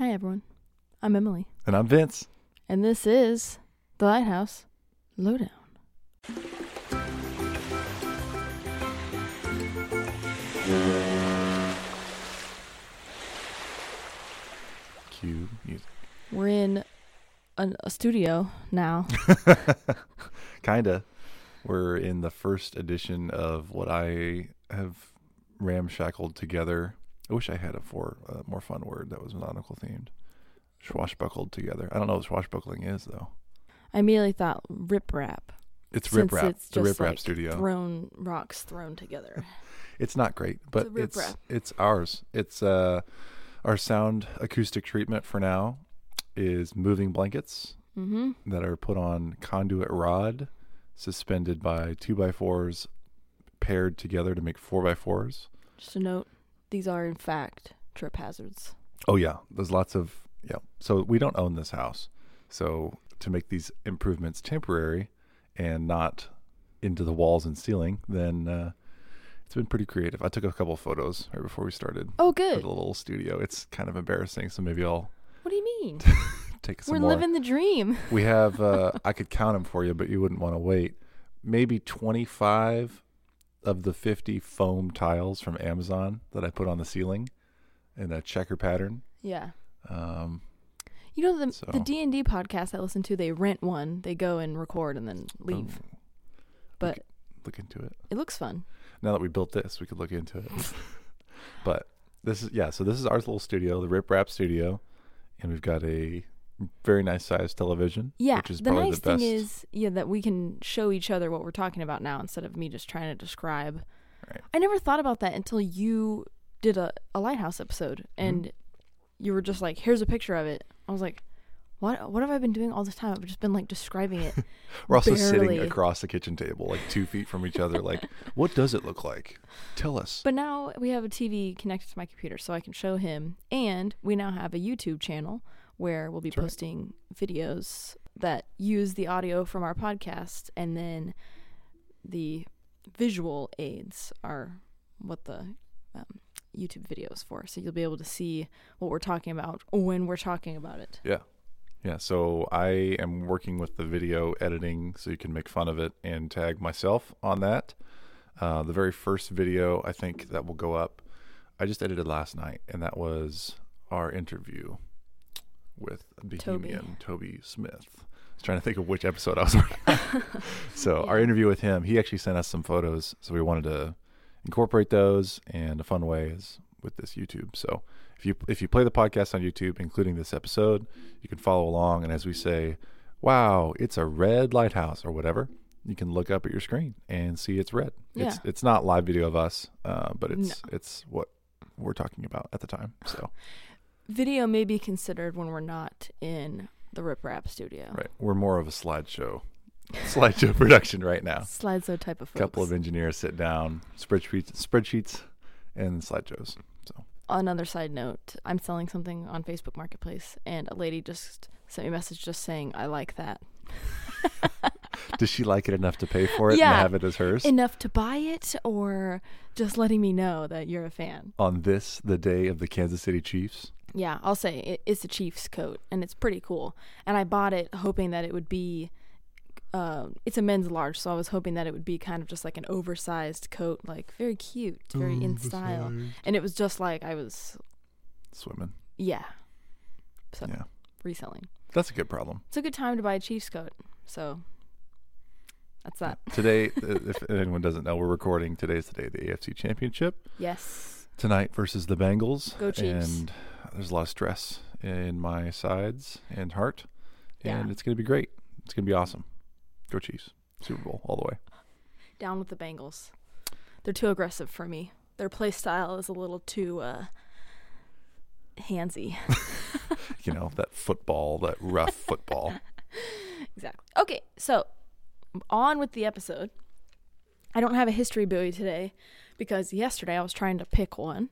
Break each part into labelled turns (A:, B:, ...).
A: Hi, everyone. I'm Emily,
B: And I'm Vince.
A: and this is The Lighthouse Lowdown.
B: Cue music.
A: We're in an, a studio now.
B: Kinda. We're in the first edition of what I have ramshackled together. I wish I had a for a more fun word that was nautical themed. Swashbuckled together. I don't know what swashbuckling is though.
A: I immediately thought rip rap.
B: It's
A: since
B: Rip Rap.
A: It's
B: the
A: just
B: Rip Rap
A: like
B: studio.
A: Thrown rocks thrown together.
B: It's not great, but
A: Rip
B: it's it's ours. It's uh our sound acoustic treatment for now is moving blankets
A: mm-hmm.
B: that are put on conduit rod suspended by two by fours paired together to make four by fours.
A: Just a note: these are in fact trip hazards.
B: Oh yeah, there's lots of yeah. So we don't own this house, so to make these improvements temporary and not into the walls and ceiling, then uh, it's been pretty creative. I took a couple of photos right before we started
A: Oh, good.
B: the little studio. It's kind of embarrassing, so maybe I'll
A: What do you mean?
B: take some
A: We're
B: more.
A: living the dream.
B: We have uh, I could count them for you, but you wouldn't want to wait. Maybe 25 of the 50 foam tiles from Amazon that I put on the ceiling in a checker pattern.
A: Yeah.
B: Um,
A: You know the
B: So-
A: the D and D podcast I listen to. They rent one. They go and record and then leave.
B: oh,
A: But
B: look into it.
A: it looks fun.
B: Now that we built this, we could look into it. but this is yeah. So this is our little studio, the Rip Rap Studio, and we've got a very nice sized television.
A: Yeah.
B: which is
A: the
B: probably
A: nice
B: the best.
A: thing is, yeah, that we can show each other what we're talking about now instead of me just trying to describe.
B: Right.
A: I never thought about that until you did a, a lighthouse episode
B: Mm-hmm.
A: and you were just like, "Here's a picture of it." I was like, "What? What have I been doing all this time? I've just been like describing it."
B: We're also sitting across the kitchen table, like two feet from each other. Like, what does it look like? Tell us.
A: But now we have a TV connected to my computer, so I can show him. And we now have a YouTube channel where we'll be
B: That's right.
A: posting videos that use the audio from our podcast, and then the visual aids are what the um, YouTube video is for. So you'll be able to see what we're talking about when we're talking about it.
B: Yeah. Yeah. So I am working with the video editing so you can make fun of it and tag myself on that. Uh, the very first video I think that will go up, I just edited last night, and that was our interview with Bohemian Toby, Smith. I was trying to think of which episode I was on. so our interview with him, he actually sent us some photos, so we wanted to incorporate those and a fun way is with this YouTube. So if you if you play the podcast on YouTube, including this episode, you can follow along. And as we say, "Wow, it's a red lighthouse" or whatever, you can look up at your screen and see it's red. It's
A: Yeah.
B: it's not live video of us, uh, but it's
A: No.
B: it's what we're talking about at the time. So
A: Video may be considered when we're not in the Rip Rap studio.
B: right, we're more of a slideshow slideshow production right now.
A: Slideshow type of folks.
B: couple of engineers sit down, spreadsheets, spreadsheets, and slideshows. So
A: another side note, I'm selling something on Facebook Marketplace, and a lady just sent me a message just saying, "I like that."
B: does she like it enough to pay for it
A: Yeah.
B: and have it as hers?
A: Enough to buy it, or just letting me know that you're a fan.
B: on this, the day of the Kansas City Chiefs.
A: Yeah, I'll say it, it's a Chiefs coat, and it's pretty cool. And I bought it hoping that it would be. Uh, it's a men's large, so I was hoping that it would be kind of just like an oversized coat, like very cute, very in style. And it was just like I was,
B: Swimming.
A: yeah. So
B: Yeah.
A: reselling.
B: That's a good problem.
A: It's a good time to buy a Chiefs coat. So that's that.
B: Today, if anyone doesn't know, we're recording. Today's the day of the AFC Championship.
A: Yes.
B: Tonight versus the Bengals.
A: Go Chiefs.
B: And there's a lot of stress in my sides and heart. And
A: Yeah.
B: it's going to be great. It's going to be awesome. Go Chiefs. Super Bowl all the way.
A: Down with the Bengals. They're too aggressive for me. Their play style is a little too uh handsy.
B: You know, that football, that rough football.
A: exactly. Okay, so on with the episode. I don't have a history buoy today because yesterday I was trying to pick one,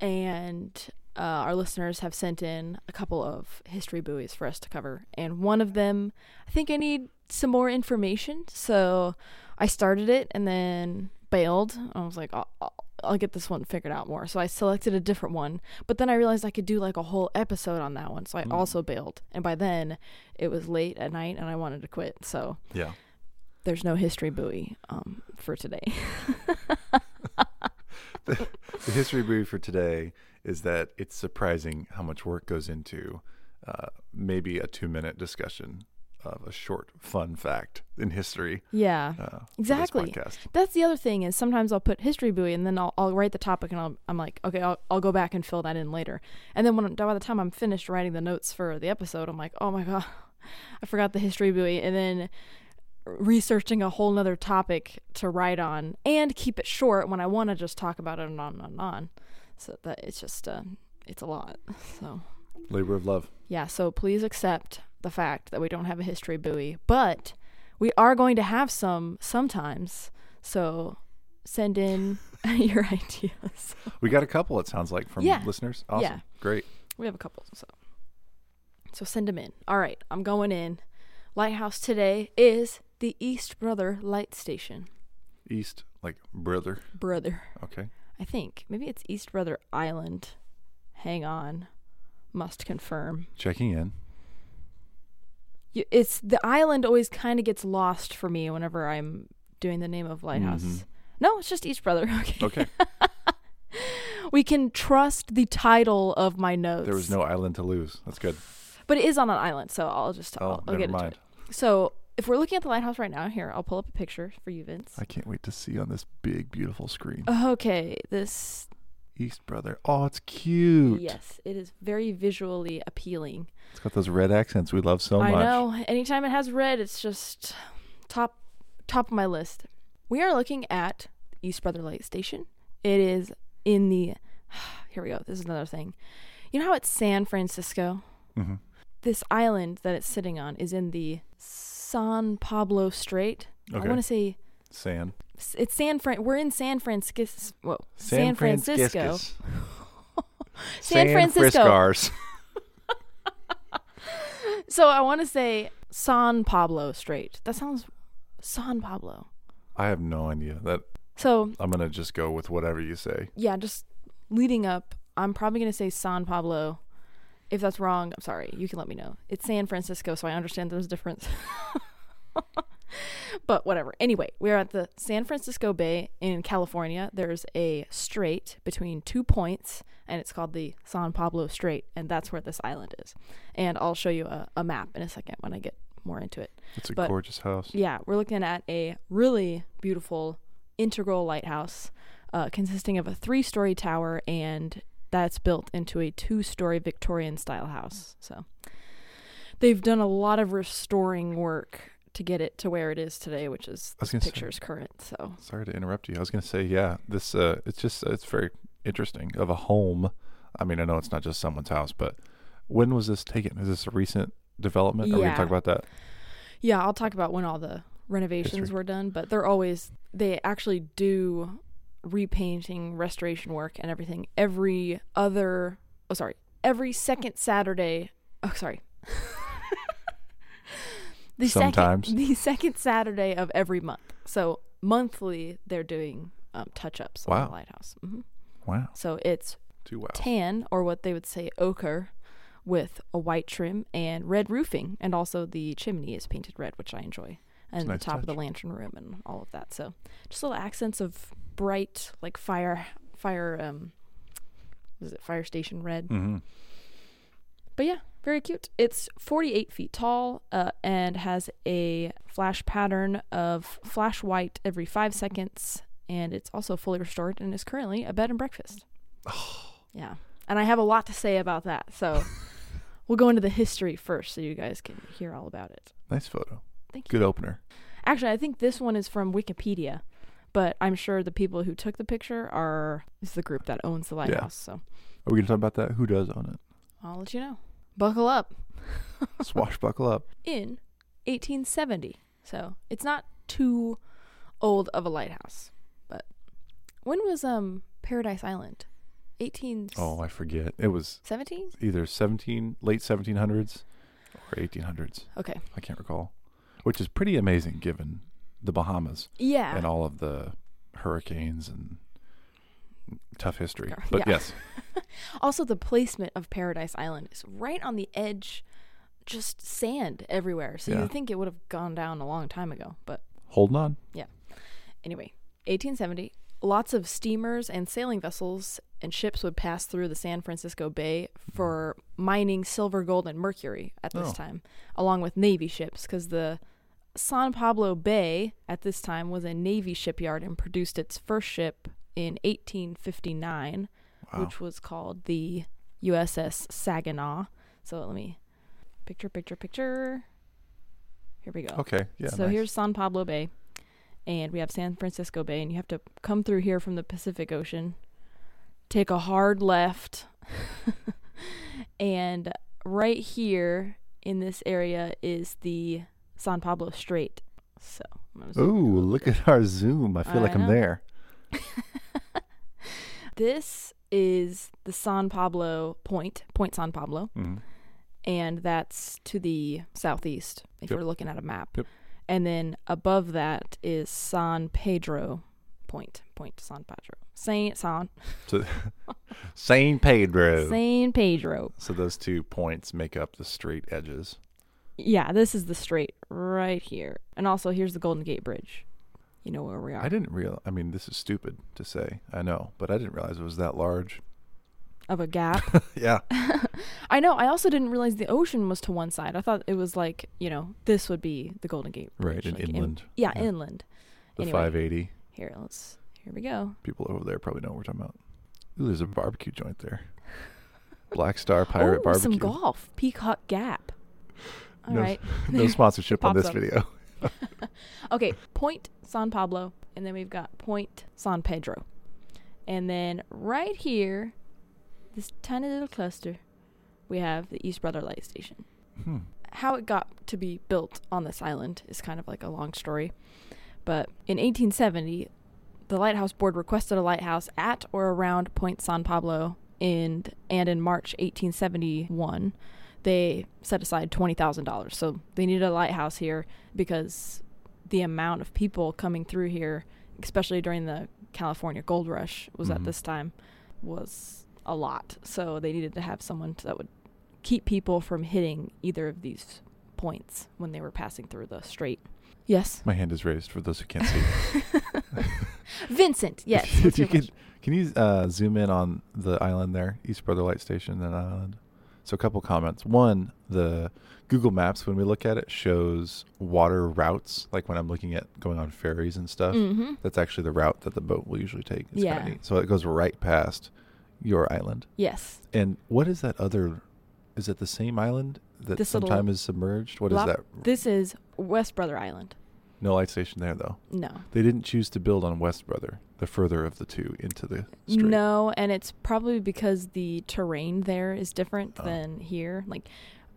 A: and uh, our listeners have sent in a couple of history buoys for us to cover, and one of them, I think I need some more information, so I started it, and then bailed. I was like, I'll, I'll, get this one figured out more. So I selected a different one. But then I realized I could do like a whole episode on that one. So I
B: Mm.
A: also bailed. And by then it was late at night and I wanted to quit. So
B: Yeah.
A: there's no history buoy um, for today.
B: the history brief for today is that it's surprising how much work goes into uh, maybe a two minute discussion of a short fun fact in history.
A: yeah.
B: Uh,
A: Exactly. That's the other thing is sometimes I'll put history buoy and then I'll, I'll write the topic and I'll, I'm like, okay, I'll, I'll go back and fill that in later. And then when by the time I'm finished writing the notes for the episode, I'm like, oh my god, I forgot the history buoy. And then researching a whole nother topic to write on and keep it short when I want to just talk about it and on and on and on. So that it's just uh, it's a lot. So
B: Labor of love.
A: yeah, so please accept the fact that we don't have a history buoy, but we are going to have some sometimes. So send in your ideas.
B: We got a couple, it sounds like, from
A: Yeah.
B: listeners. Awesome.
A: Yeah.
B: Great.
A: We have a couple, so so send them in. All right, I'm going in. Lighthouse today is the East Brother Light Station.
B: East, like brother.
A: Brother,
B: Okay.
A: I think maybe it's East Brother Island. Hang on, must confirm.
B: Checking in.
A: It's the island always kind of gets lost for me whenever I'm doing the name of lighthouse.
B: Mhm.
A: No, it's just East Brother. Okay.
B: Okay.
A: We can trust the title of my notes.
B: there was no island to lose. That's good.
A: but it is on an island, so I'll just
B: Oh,
A: I'll, I'll
B: never mind.
A: it. So if we're looking at the lighthouse right now, here I'll pull up a picture for you, Vince.
B: I can't wait to see on this big, beautiful screen.
A: Okay, this
B: East brother. Oh, it's cute.
A: yes, it is very visually appealing.
B: It's got those red accents we love so
A: I
B: much.
A: I know. Anytime it has red, it's just top top of my list. We are looking at East Brother Light Station. It is in the here we go. This is another thing. You know how it's San Francisco?
B: hmm
A: This island that it's sitting on is in the San Pablo Strait. I want to say
B: San.
A: it's San Fran. We're in San Francisco. Whoa,
B: San,
A: San Francisco. San Francisco.
B: Friscars.
A: So I want to say San Pablo Strait. That sounds San Pablo.
B: I have no idea. That
A: So
B: I'm gonna just go with whatever you say.
A: yeah, just leading up, I'm probably gonna say San Pablo. If that's wrong, I'm sorry. You can let me know. It's San Francisco, so I understand there's a difference. but whatever. Anyway, we're at the San Francisco Bay in California. There's a strait between two points, and it's called the San Pablo Strait, and that's where this island is. And I'll show you a, a map in a second when I get more into it.
B: It's a
A: But-
B: gorgeous house.
A: Yeah, we're looking at a really beautiful integral lighthouse uh, consisting of a three story tower, and that's built into a two story Victorian style house. So they've done a lot of restoring work to get it to where it is today, which is this
B: gonna say-
A: picture's current. So
B: Sorry to interrupt you. I was gonna say, yeah, this uh, it's just it's very interesting of a home. I mean, I know it's not just someone's house, but when was this taken? Is this a recent development? Are we gonna
A: Yeah.
B: talk about that?
A: yeah, I'll talk about when all the renovations
B: History.
A: were done, but they're always they actually do repainting, restoration work, and everything every other. Oh, sorry, every second Saturday. Oh, sorry. the
B: Sometimes.
A: second, the second Saturday of every month. So monthly, they're doing um, touch ups on the lighthouse. hmm
B: Wow,
A: So it's
B: too wow.
A: tan, or what they would say ochre, with a white trim and red roofing, and also the chimney is painted red, which I enjoy, and
B: a
A: the
B: nice
A: top of the lantern room and all of that. So just little accents of bright, like fire, fire, um, was it fire station red?
B: mm-hmm.
A: But yeah, very cute. It's 48 feet tall uh, and has a flash pattern of flash white every five seconds. And it's also fully restored and is currently a bed and breakfast. Yeah. And I have a lot to say about that. So we'll go into the history first so you guys can hear all about it.
B: Nice photo.
A: Thank you.
B: Good opener.
A: Actually, I think this one is from Wikipedia, but I'm sure the people who took the picture are is the group that owns the lighthouse. So
B: Are we gonna talk about that? Who does own it?
A: I'll let you know. Buckle up.
B: Swashbuckle up.
A: in 1870. So it's not too old of a lighthouse. But when was um Paradise Island? 1817?
B: Oh, I forget. It was 17? either 17 late 1700s or 1800s.
A: Okay.
B: I can't recall. Which is pretty amazing given the Bahamas
A: Yeah.
B: and all of the hurricanes and tough history.
A: Yeah.
B: But yes,
A: Also, the placement of Paradise Island is right on the edge, just sand everywhere. So
B: Yeah.
A: you'd think it would have gone down a long time ago. But
B: holding on. Yeah.
A: Anyway, 1870, lots of steamers and sailing vessels and ships would pass through the San Francisco Bay for mining silver, gold, and mercury at this
B: Oh.
A: time, along with Navy ships, because the San Pablo Bay at this time was a Navy shipyard and produced its first ship in 1859,
B: Wow.
A: which was called the USS Saginaw. So let me picture, picture, picture. Here we go.
B: okay. Yeah.
A: so
B: nice.
A: here's San Pablo Bay, and we have San Francisco Bay, and you have to come through here from the Pacific Ocean, take a hard left, and right here in this area is the San Pablo Strait. So, I'm gonna zoom
B: Ooh,
A: in a little
B: look at our zoom. I feel
A: I
B: like I'm there.
A: this is the San Pablo Point, Point San Pablo,
B: Mhm.
A: and that's to the southeast if
B: Yep.
A: you're looking at a map.
B: Yep.
A: And then above that is San Pedro Point, Point San Pedro. Saint San
B: So, San Pedro.
A: San Pedro.
B: So those two points make up the straight edges.
A: Yeah, this is the strait right here. And also here's the Golden Gate Bridge. You know where we are.
B: I didn't real. I mean, this is stupid to say. I know, but I didn't realize it was that large.
A: Of a gap.
B: yeah.
A: I know. I also didn't realize the ocean was to one side. I thought it was like, you know, this would be the Golden Gate
B: Right.
A: Bridge.
B: In
A: like in-
B: inland.
A: yeah,
B: Yeah.
A: inland.
B: The
A: anyway.
B: 580.
A: Here, let's. Here we go.
B: People over there probably know what we're talking about. Ooh, there's a barbecue joint there. Black Star Pirate
A: oh,
B: Barbecue.
A: some golf. Peacock Gap. All
B: No-
A: right.
B: no sponsorship on this
A: up.
B: video.
A: Okay. Point San Pablo, and then we've got Point San Pedro, and then right here, this tiny little cluster, we have the East Brother Light Station.
B: Hmm.
A: how it got to be built on this island is kind of like a long story. But in 1870, the Lighthouse Board requested a lighthouse at or around Point San Pablo, and and in March 1871, they set aside twenty thousand dollars. So they needed a lighthouse here because the amount of people coming through here, especially during the California Gold Rush, was at
B: Mhm.
A: this time, was a lot. So they needed to have someone that would keep people from hitting either of these points when they were passing through the strait. Yes,
B: My hand is raised for those who can't see.
A: Vincent. Yes.
B: if you could, can you uh, zoom in on the island there, East Brother Light Station, and island? So a couple comments. One, the Google Maps when we look at it shows water routes, like when I'm looking at going on ferries and stuff.
A: Mhm.
B: That's actually the route that the boat will usually take. It's
A: Yeah.
B: neat. So it goes right past your island.
A: Yes.
B: And what is that other? Is it the same island that
A: This
B: sometime is submerged? What is that?
A: This is West Brother Island.
B: No light station there though.
A: No.
B: They didn't choose to build on West Brother, the further of the two into the strait.
A: No, and it's probably because the terrain there is different
B: Oh.
A: than here. Like,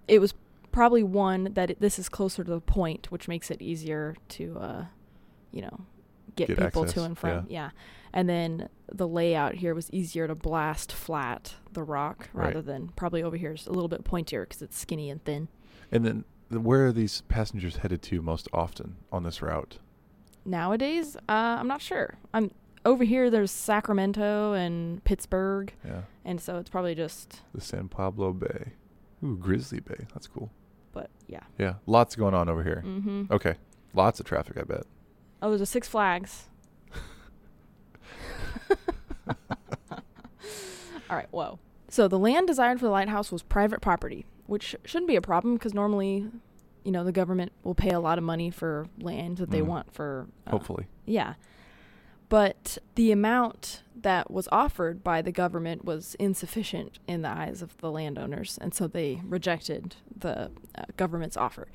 A: it was probably one that it, this is closer to the point, which makes it easier to, uh, you know, get,
B: Get
A: people
B: access,
A: to and from. Yeah. And then the layout here was easier to blast flat the rock
B: Right.
A: rather than probably over here is a little bit pointier because it's skinny and thin.
B: And then the- where are these passengers headed to most often on this route?
A: Nowadays, uh, I'm not sure. I'm over here. There's Sacramento and Pittsburg,
B: Yeah.
A: and so it's probably just.
B: The San Pablo Bay. Ooh, Grizzly Bay. That's cool.
A: But yeah.
B: Yeah. Lots going on over here.
A: Mm-hmm.
B: Okay. Lots of traffic, I bet.
A: Oh, there's a Six Flags. All right, whoa. So the land desired for the lighthouse was private property, which shouldn't be a problem because normally, you know, the government will pay a lot of money for land that they
B: Mhm.
A: want for. uh,
B: Hopefully.
A: Yeah. But the amount that was offered by the government was insufficient in the eyes of the landowners, and so they rejected the uh, government's offer.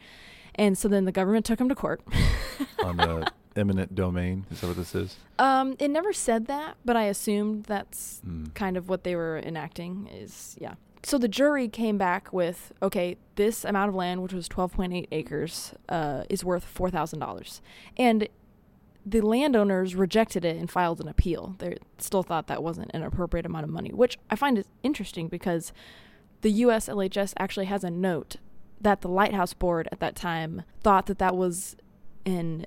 A: And so then the government took them to court.
B: on the eminent domain. Is that what this is?
A: Um, it never said that, but I assumed that's
B: Mm.
A: kind of what they were enacting. Is yeah. So the jury came back with okay, this amount of land, which was twelve point eight acres, uh, is worth four thousand dollars, and the landowners rejected it and filed an appeal. They still thought that wasn't an appropriate amount of money, which I find is interesting because the U.S. LHS actually has a note that the Lighthouse Board at that time thought that that was an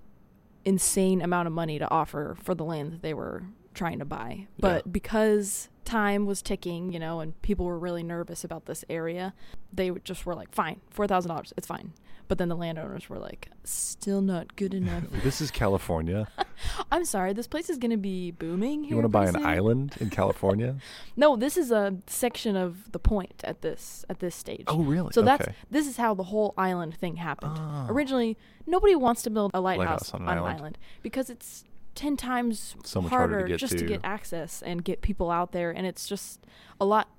A: insane amount of money to offer for the land that they were trying to buy. But
B: Yeah.
A: because time was ticking, you know, and people were really nervous about this area, they just were like, "Fine, four thousand dollars, it's fine." But then the landowners were like, "Still not good enough."
B: This is California.
A: I'm sorry, this place is gonna be booming. Here
B: You want to buy an island in California?
A: No, this is a section of the point at this at this stage.
B: Oh, really?
A: So that's this is how the whole island thing happened.
B: Oh.
A: Originally, nobody wants to build a lighthouse,
B: Lighthouse on
A: on,
B: an
A: an
B: island.
A: island. because it's ten times
B: So harder
A: harder,
B: to
A: just
B: to.
A: to get access and get people out there, and it's just a lot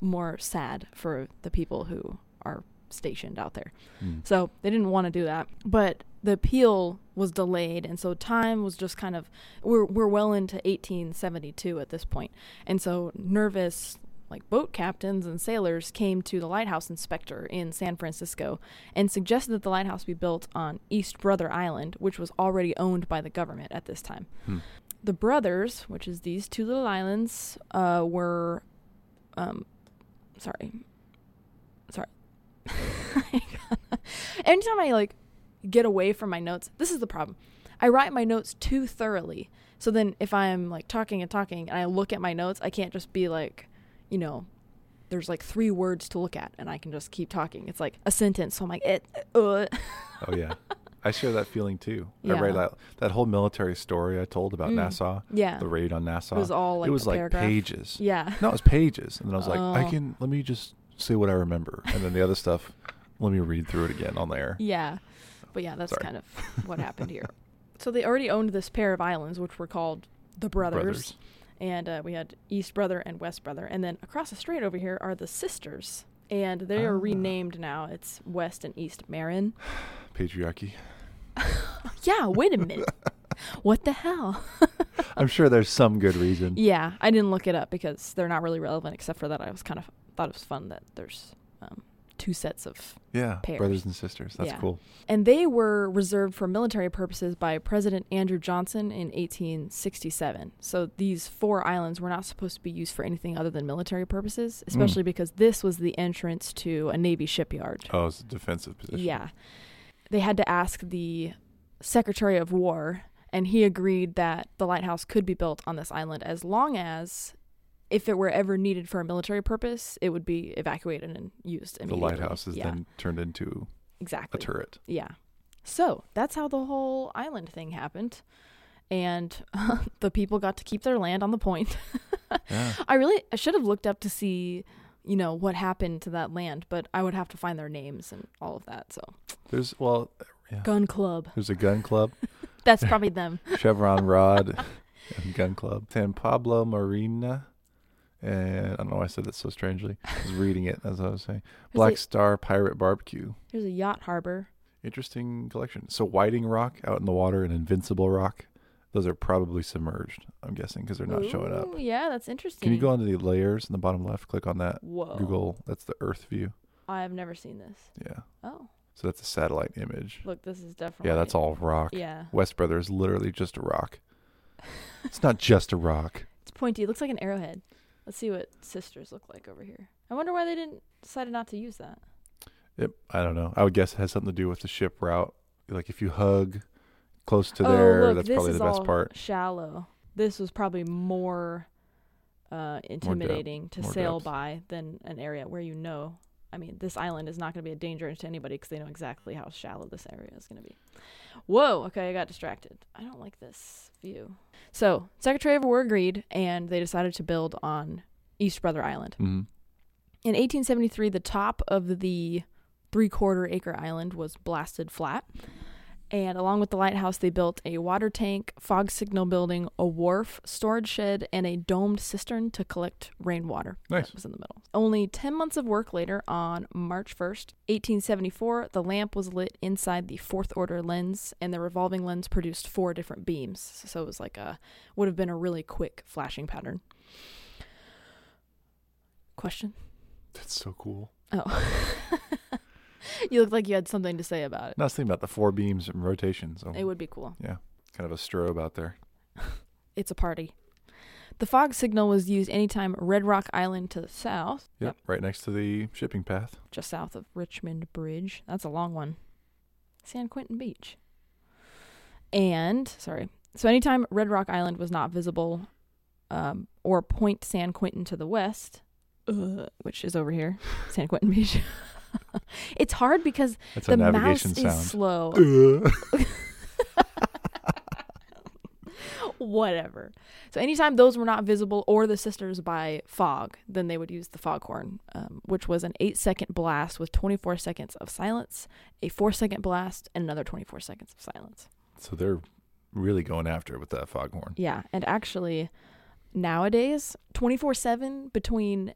A: more sad for the people who are stationed out there.
B: Hmm.
A: So they didn't want to do that. But the appeal was delayed and so time was just kind of we're we're well into 1872 at this point. And so nervous like boat captains and sailors came to the lighthouse inspector in San Francisco and suggested that the lighthouse be built on East Brother Island, which was already owned by the government at this time.
B: Hmm.
A: The brothers, which is these two little islands, uh, were um sorry. Sorry. Anytime I like get away from my notes, this is the problem. I write my notes too thoroughly. So then if I'm like talking and talking and I look at my notes, I can't just be like, you know, there's like three words to look at and I can just keep talking. It's like a sentence. So I'm like, it, uh.
B: Oh yeah, I share that feeling too. I
A: Yeah.
B: read that that whole military story I told about
A: Mm.
B: Nassau,
A: yeah.
B: the raid on Nassau.
A: It was all like
B: it was like pages.
A: Yeah.
B: No, it was pages, and then I was like, I
A: Oh.
B: can let me just say what I remember, and then the other stuff, let me read through it again on there.
A: Yeah. But yeah, that's
B: Sorry.
A: kind of what happened here. So they already owned this pair of islands, which were called the Brothers.
B: Brothers.
A: And uh, we had East Brother and West Brother. And then across the street over here are the Sisters. And they are
B: Ah.
A: renamed now. It's West and East Marin.
B: Patriarchy.
A: Yeah, wait a minute. what the hell?
B: I'm sure there's some good reason.
A: Yeah, I didn't look it up because they're not really relevant, except for that I was kind of thought it was fun that there's um, two sets of
B: Yeah,
A: Pairs.
B: brothers and sisters. That's
A: Yeah.
B: cool.
A: And they were reserved for military purposes by President Andrew Johnson in 1867. So these four islands were not supposed to be used for anything other than military purposes, hmm. especially because this was the entrance to a Navy shipyard.
B: Oh, it's a defensive position.
A: Yeah. They had to ask the Secretary of War, and he agreed that the lighthouse could be built on this island as long as. If it were ever needed for a military purpose, it would be evacuated and used
B: The
A: immediately.
B: lighthouse is
A: yeah,
B: then turned into
A: exactly a
B: turret.
A: Yeah. So that's how the whole island thing happened. And the people got to keep their land on the point.
B: Yeah.
A: I really I should have looked up to see, you know, what happened to that land, but I would have to find their names and all of that. So
B: There's well, yeah.
A: gun club.
B: There's a gun club,
A: That's probably them.
B: Chevron Rod, and gun club. San Pablo Marina, and I don't know why I said that so strangely. I was reading it as I was saying. Black
A: a,
B: Star Pirate Barbecue.
A: there's a yacht harbor.
B: Interesting collection. So Whiting Rock out in the water and Invincible Rock. Those are probably submerged. I'm guessing because they're not showing up.
A: Ooh, Yeah, that's interesting.
B: Can you go onto the layers in the bottom left? Click on that.
A: Whoa.
B: Google. That's the Earth view.
A: I have never seen this.
B: Yeah.
A: Oh,
B: So that's a satellite image.
A: look, this is definitely.
B: Yeah, that's all rock.
A: Yeah,
B: West Brother is literally just a rock. It's not just a rock.
A: it's pointy. It looks like an arrowhead. Let's see what sisters look like over here. I wonder why they didn't decided not to use that.
B: Yep. I don't know. I would guess it has something to do with the ship route. Like if you hug close to
A: oh,
B: there,
A: look,
B: that's probably the best part.
A: Shallow. This was probably more uh, intimidating to
B: more
A: sail
B: depth.
A: by than an area where you know. I mean, this island is not going to be a danger to anybody because they know exactly how shallow this area is going to be. Whoa, okay, I got distracted. I don't like this view. So, Secretary of War agreed, and they decided to build on East Brother Island.
B: hmm
A: In 1873, the top of the three quarter acre island was blasted flat. And along with the lighthouse, they built a water tank, fog signal building, a wharf, storage shed, and a domed cistern to collect rainwater.
B: Nice.
A: That was in the middle. Only 10 months of work later, on March 1st, 1874, the lamp was lit inside the fourth order lens, and the revolving lens produced four different beams. So it was like a, would have been a really quick flashing pattern. Question?
B: That's so cool.
A: Oh. you look like you had something to say about it.
B: No, I was thinking about the four beams and rotation. So
A: It would be cool.
B: Yeah, kind of a strobe out there.
A: It's a party. The fog signal was used anytime Red Rock Island to the south,
B: Yep. Right next to the shipping path.
A: just south of Richmond Bridge. That's a long one. San Quentin Beach. And sorry, so anytime Red Rock Island was not visible, um, or Point San Quentin to the west, uh, which is over here, San Quentin Beach. it's hard because
B: That's
A: the mouse
B: navigation
A: is slow. Whatever. So anytime those were not visible or the sisters by fog, then they would use the foghorn, um, which was an eight second blast with 24 seconds of silence, a four second blast, and another 24 seconds of silence.
B: so they're really going after it with that foghorn.
A: Yeah, and actually, nowadays, 24 7 between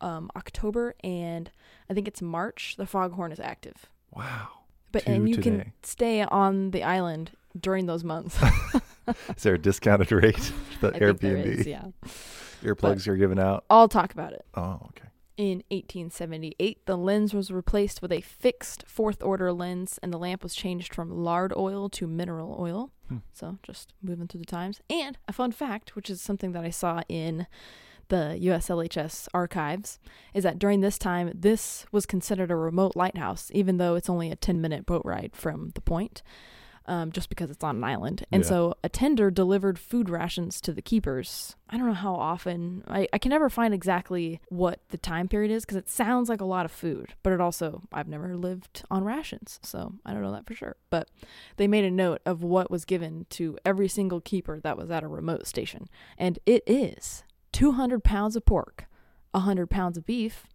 A: um, October and I think it's March, the foghorn is active.
B: Wow.
A: But and you
B: today.
A: can stay on the island during those months.
B: Is there a discounted rate for the
A: I
B: Airbnb
A: is, yeah.
B: earplugs you're giving out?
A: I'll talk about it.
B: Oh, okay.
A: In 1878, the lens was replaced with a fixed fourth order lens, and the lamp was changed from lard oil to mineral oil.
B: Hmm.
A: So, just moving through the times. And a fun fact, which is something that I saw in the USLHS archives, is that during this time, this was considered a remote lighthouse, even though it's only a 10 minute boat ride from the point. Um, just because it's on an island. And
B: Yeah.
A: so a tender delivered food rations to the keepers. I don't know how often. I, I can never find exactly what the time period is because it sounds like a lot of food, but it also, I've never lived on rations. So I don't know that for sure. But they made a note of what was given to every single keeper that was at a remote station. And it is 200 pounds of pork, 100 pounds of beef,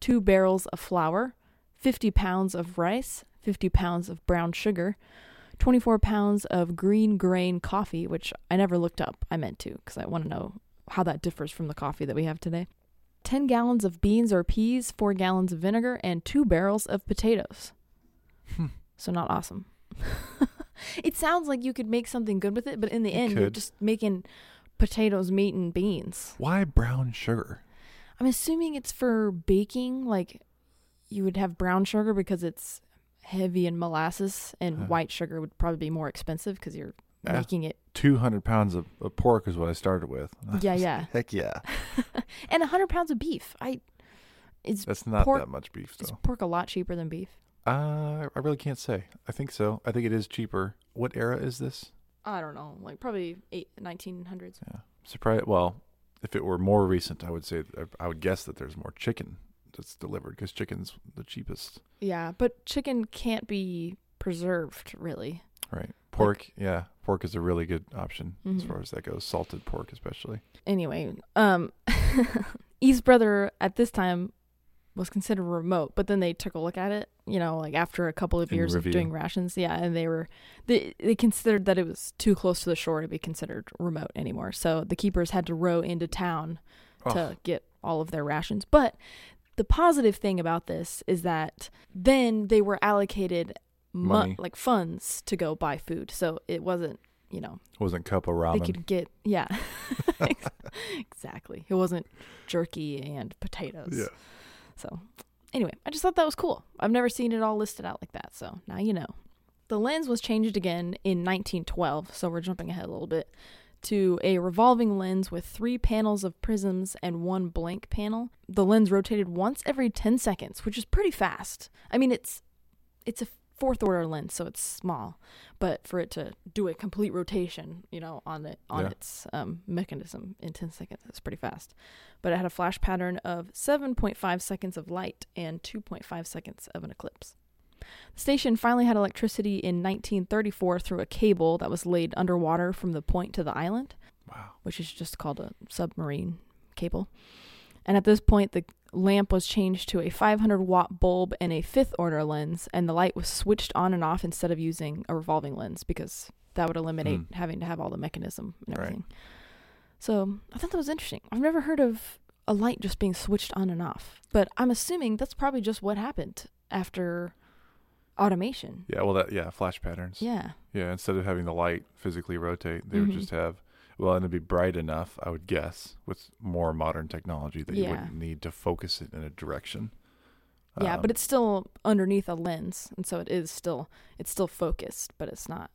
A: two barrels of flour, 50 pounds of rice, 50 pounds of brown sugar, 24 pounds of green grain coffee, which I never looked up. I meant to because I want to know how that differs from the coffee that we have today. 10 gallons of beans or peas, 4 gallons of vinegar, and 2 barrels of potatoes.
B: Hmm.
A: So, not awesome. it sounds like you could make something good with it, but in the
B: You
A: end, you're just making potatoes, meat, and beans.
B: Why brown sugar?
A: I'm assuming it's for baking. Like you would have brown sugar because it's heavy in molasses, and
B: Huh.
A: white sugar would probably be more expensive because you're
B: Ah.
A: making it.
B: 200 pounds of, of pork is what I started with.
A: Yeah, yeah,
B: Heck yeah.
A: and 100 pounds of beef. I is
B: That's not
A: Pork-
B: that much beef,
A: is pork a lot cheaper than beef?
B: Uh, I really can't say. I think so. I think it is cheaper. What era is this?
A: I don't know, like probably eight, 1900s.
B: Yeah. Surprise. Well, if it were more recent, I would say I would guess that there's more chicken that's delivered because chicken's the cheapest,
A: Yeah, but chicken can't be preserved really.
B: right? Pork, yeah, pork is a really good option as
A: Mhm.
B: far as that goes. Salted pork, especially.
A: anyway, um, East Brother at this time was considered remote, but then they took a look at it, you know, like after a couple of
B: In
A: years
B: review.
A: of doing rations, yeah, and they were they they considered that it was too close to the shore to be considered remote anymore. So the keepers had to row into town
B: Oh,
A: to get all of their rations. But the positive thing about this is that then they were allocated mo-
B: Money.
A: like funds to go buy food. So it wasn't, you know, it
B: wasn't cup of ramen.
A: they could get yeah exactly it wasn't jerky and potatoes
B: Yeah.
A: So anyway i just thought that was cool i've never seen it all listed out like that so now you know the lens was changed again in 1912 so we're jumping ahead a little bit to a revolving lens with three panels of prisms and one blank panel the lens rotated once every 10 seconds which is pretty fast i mean it's it's a fourth order lens so it's small but for it to do a complete rotation, you know, on it on
B: Yeah.
A: its um, mechanism in 10 seconds, that's pretty fast. But it had a flash pattern of 7.5 seconds of light and 2.5 seconds of an eclipse. The station finally had electricity in 1934 through a cable that was laid underwater from the point to the island,
B: Wow.
A: which is just called a submarine cable. And at this point, the lamp was changed to a 500 watt bulb and a fifth order lens, and the light was switched on and off instead of using a revolving lens because that would eliminate
B: Hmm.
A: having to have all the mechanism and
B: Right.
A: So I thought that was interesting. I've never heard of a light just being switched on and off, but I'm assuming that's probably just what happened after automation.
B: Yeah. Well, that yeah, flash patterns.
A: Yeah.
B: Yeah. Instead of having the light physically rotate, they would
A: Mhm.
B: just have. Well, and it'd be bright enough, I would guess, with more modern technology that you wouldn't need to focus it in a direction.
A: Yeah,
B: Um,
A: but it's still underneath a lens, and so it is still it's still focused, but it's not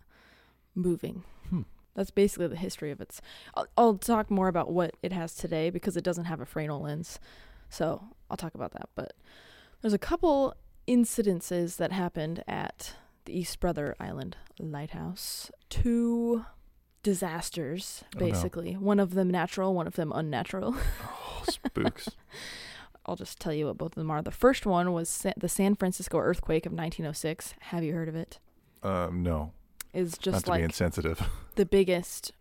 A: moving.
B: Hmm.
A: That's basically the history of its. I'll, I'll talk more about what it has today because it doesn't have a Fresnel lens, so I'll talk about that. But there's a couple incidences that happened at the East Brother Island lighthouse. Two disasters,
B: Oh, no.
A: basically. One of them natural, one of them unnatural.
B: Oh, spooks.
A: I'll just tell you what both of them are. The first one was Sa- the San Francisco earthquake of 1906. Have you heard of it?
B: um, no,
A: Is just like
B: insensitive.
A: the biggest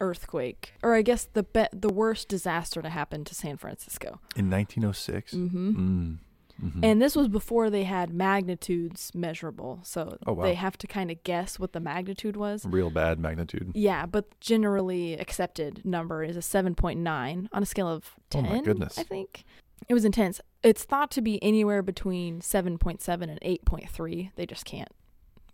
A: earthquake, or I guess the be- the worst disaster to happen to San Francisco.
B: In 1906.
A: Mm-hmm.
B: Mm. Mhm.
A: And this was before they had magnitudes measurable, so
B: Oh, wow.
A: they have to kind of guess what the magnitude was.
B: real bad magnitude.
A: Yeah, but generally accepted number is a 7.9 on a scale of 10.
B: Oh
A: 10.
B: my goodness.
A: I think it was intense. It's thought to be anywhere between 7.7 and 8.3. They just can't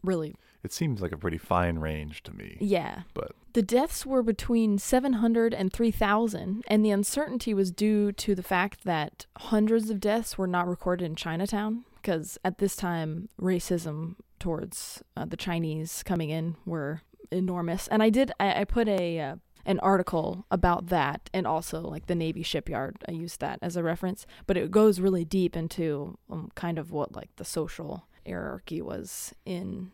A: really.
B: It seems like a pretty fine range to me.
A: Yeah.
B: But-
A: the deaths were between 700 and 3,000, and the uncertainty was due to the fact that hundreds of deaths were not recorded in Chinatown because at this time racism towards uh, the Chinese coming in were enormous. And I did I, I put a uh, an article about that and also like the Navy shipyard. I used that as a reference, but it goes really deep into um, kind of what like the social hierarchy was in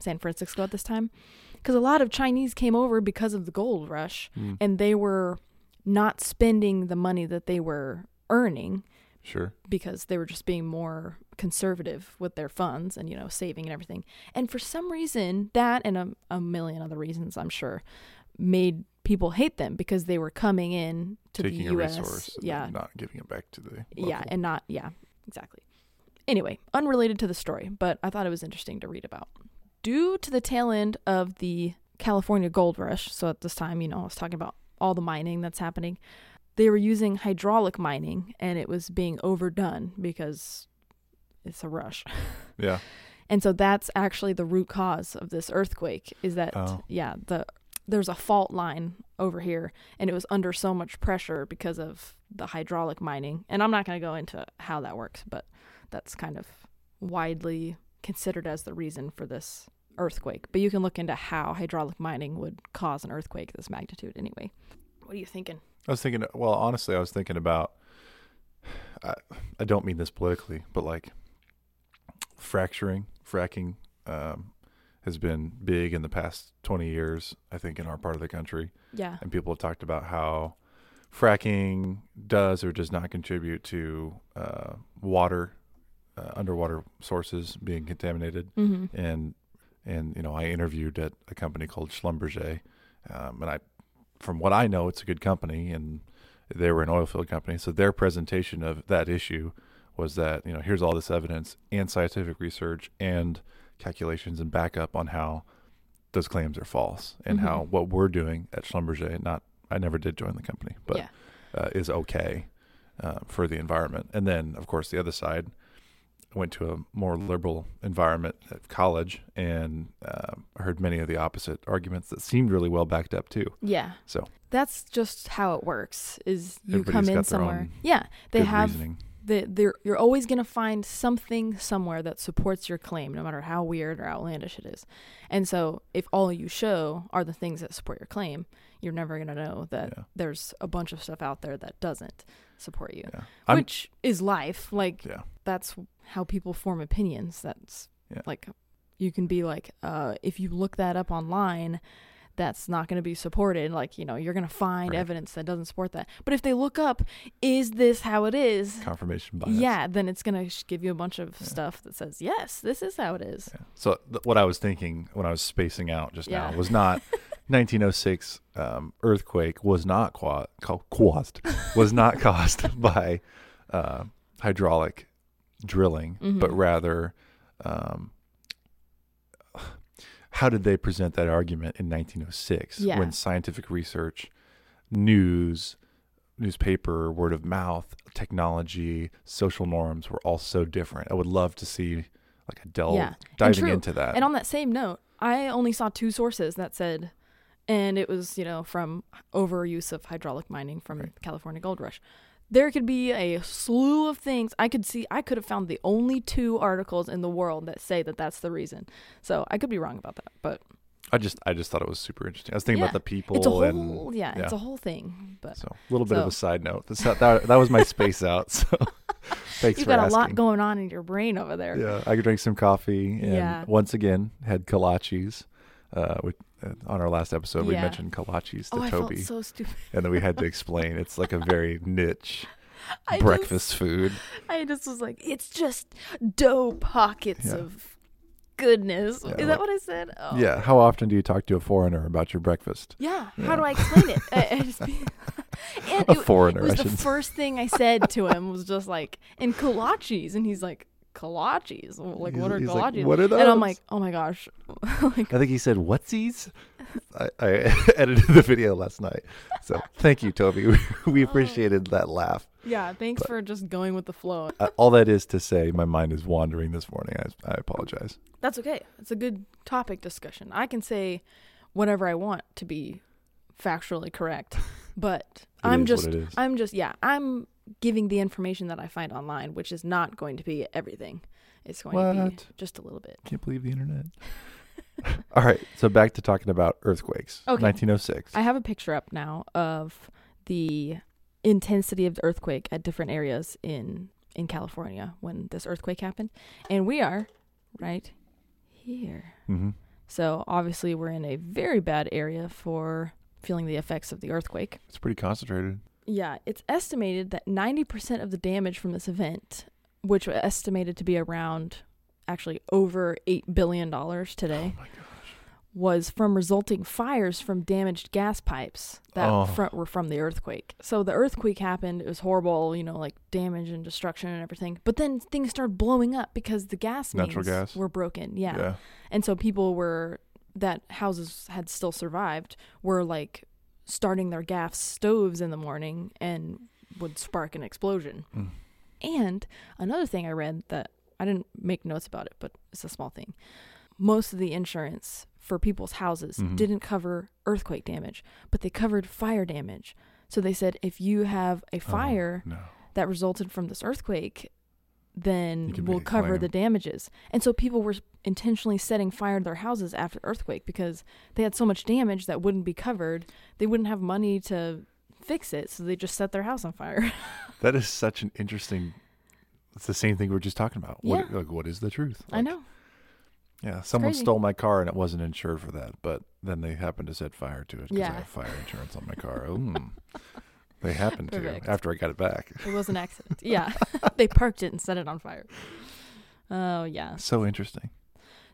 A: San Francisco at this time. Because a lot of Chinese came over because of the gold rush,
B: Mm,
A: and they were not spending the money that they were earning
B: sure.
A: because they were just being more conservative with their funds and you know saving and everything. And for some reason that and a, a million other reasons i'm sure made people hate them because they were coming in to
B: Taking
A: the
B: a
A: us
B: resource
A: yeah.
B: not giving it back to the
A: yeah and not yeah exactly. Anyway unrelated to the story but i thought it was interesting to read about due to the tail end of the california gold rush so at this time you know i was talking about all the mining that's happening they were using hydraulic mining and it was being overdone because it's a rush
B: yeah.
A: and so that's actually the root cause of this earthquake is that
B: Oh.
A: yeah the there's a fault line over here and it was under so much pressure because of the hydraulic mining and i'm not going to go into how that works but that's kind of widely considered as the reason for this earthquake but you can look into how hydraulic mining would cause an earthquake this magnitude anyway what are you thinking
B: I was thinking, well, honestly, I was thinking about, I, I don't mean this politically, but like fracturing, fracking um, has been big in the past 20 years, I think, in our part of the country.
A: yeah
B: And people have talked about how fracking does or does not contribute to uh, water, uh, underwater sources being contaminated.
A: mm-hmm.
B: and and you know I interviewed at a company called Schlumberger, um, and I, from what I know, it's a good company, and they were an oil field company. So their presentation of that issue was that you know here's all this evidence and scientific research and calculations and backup on how those claims are false and how
A: Mhm.
B: what we're doing at Schlumberger, not I never did join the company, but
A: yeah
B: uh, is okay uh, for the environment. And then, of course, the other side I went to a more liberal environment at college and uh, heard many of the opposite arguments that seemed really well backed up too.
A: yeah
B: So
A: that's just how it works is you come in somewhere yeah they
B: good
A: have
B: reasoning.
A: the, they're, you're always going to find something somewhere that supports your claim, no matter how weird or outlandish it is. And so, if all you show are the things that support your claim, you're never going to know that
B: Yeah.
A: there's a bunch of stuff out there that doesn't support you,
B: Yeah.
A: Which is life. Like,
B: Yeah.
A: that's how people form opinions. That's
B: Yeah.
A: like, you can be like, uh, if you look that up online, that's not going to be supported. Like, you know, you're going to find
B: Right.
A: evidence that doesn't support that. But if they look up, is this how it is?
B: confirmation bias.
A: Yeah, then it's gonna sh- give you a bunch of
B: Yeah.
A: stuff that says yes, this is how it is.
B: Yeah. So th- what I was thinking when I was spacing out just
A: Yeah.
B: now was not 1906 um, earthquake was not qua- caused was not caused by uh, hydraulic drilling, but
A: Mhm.
B: rather um, how did they present that argument in 1906
A: Yeah.
B: when scientific research, news, newspaper, word of mouth, technology, social norms were all so different. I would love to see like a delve
A: Yeah.
B: Diving into that.
A: And on that same note, I only saw two sources that said, and it was you know from overuse of hydraulic mining from
B: Right.
A: the California Gold Rush. There could be a slew of things. I could see. I could have found the only two articles in the world that say that that's the reason. So I could be wrong about that, but
B: I just I just thought it was super interesting. I was thinking
A: Yeah.
B: about the people
A: it's a whole
B: and
A: yeah, it's a whole thing. But
B: so a little bit of a side note. That's not, that that was my space out. So Thanks
A: You've
B: for
A: got
B: asking.
A: a lot going on in your brain over there.
B: Yeah, I could drink some coffee, and
A: Yeah.
B: once again had kolaches. Uh, uh, Uh, on our last episode, we mentioned kolaches to
A: oh,
B: Toby,
A: so stupid.
B: and then we had to explain it's like a very niche
A: I
B: breakfast food.
A: I just was like, it's just dough pockets
B: Yeah.
A: of goodness.
B: Yeah,
A: Is
B: like-
A: that what I said? Oh.
B: Yeah. How often do you talk to a foreigner about your breakfast?
A: Yeah.
B: Yeah.
A: How do I explain it? I, I just, and
B: A
A: it,
B: foreigner,
A: it was the first thing I said to him was just like, in kolaches, and he's like, kolaches? Like,
B: He's-
A: what are
B: he's
A: kolaches?
B: like, what are those?
A: and I'm like, oh my gosh. like,
B: I think he said, "Whatsies." I, I edited the video last night, so thank you, Toby. We, we appreciated that laugh.
A: yeah. Thanks
B: But-
A: for just going with the flow.
B: Uh, all that is to say, my mind is wandering this morning. I, I apologize.
A: That's okay. It's a good topic discussion. I can say whatever I want to be factually correct, but I'm just
B: what it is.
A: I'm just yeah, I'm giving the information that I find online, which is not going to be everything. It's going to be just a little bit.
B: Can't believe the internet. all right, so back to talking about earthquakes.
A: Okay.
B: 1906.
A: I have a picture up now of the intensity of the earthquake at different areas in in California when this earthquake happened, and we are right here.
B: hmm
A: So obviously we're in a very bad area for feeling the effects of the earthquake.
B: It's pretty concentrated.
A: Yeah, it's estimated that 90% of the damage from this event, which was estimated to be around actually over 8 billion dollars today,
B: Oh
A: was from resulting fires from damaged gas pipes that
B: Oh.
A: fr- were from the earthquake. So the earthquake happened, it was horrible, you know, like damage and destruction and everything. But then things started blowing up because the gas
B: Natural
A: mains
B: gas?
A: were broken. Yeah.
B: yeah.
A: And so people were that houses had still survived were like starting their gas stoves in the morning and would spark an explosion.
B: Mm.
A: And another thing I read that I didn't make notes about it, but it's a small thing. Most of the insurance for people's houses
B: Mhm.
A: didn't cover earthquake damage, but they covered fire damage. So they said if you have a fire
B: Oh, no.
A: that resulted from this earthquake, then we'll cover
B: claim.
A: the damages. And so people were intentionally setting fire to their houses after earthquake because they had so much damage that wouldn't be covered. They wouldn't have money to fix it, so they just set their house on fire.
B: That is such an interesting. It's the same thing we are just talking about. What,
A: Yeah.
B: like, what is the truth?
A: I know.
B: Yeah, someone
A: crazy.
B: stole my car and it wasn't insured for that, but then they happened to set fire to it because
A: Yeah.
B: I have fire insurance on my car. Mm. They happened to after I got it back.
A: It was an accident. yeah. they parked it and set it on fire. Oh, yeah.
B: So interesting.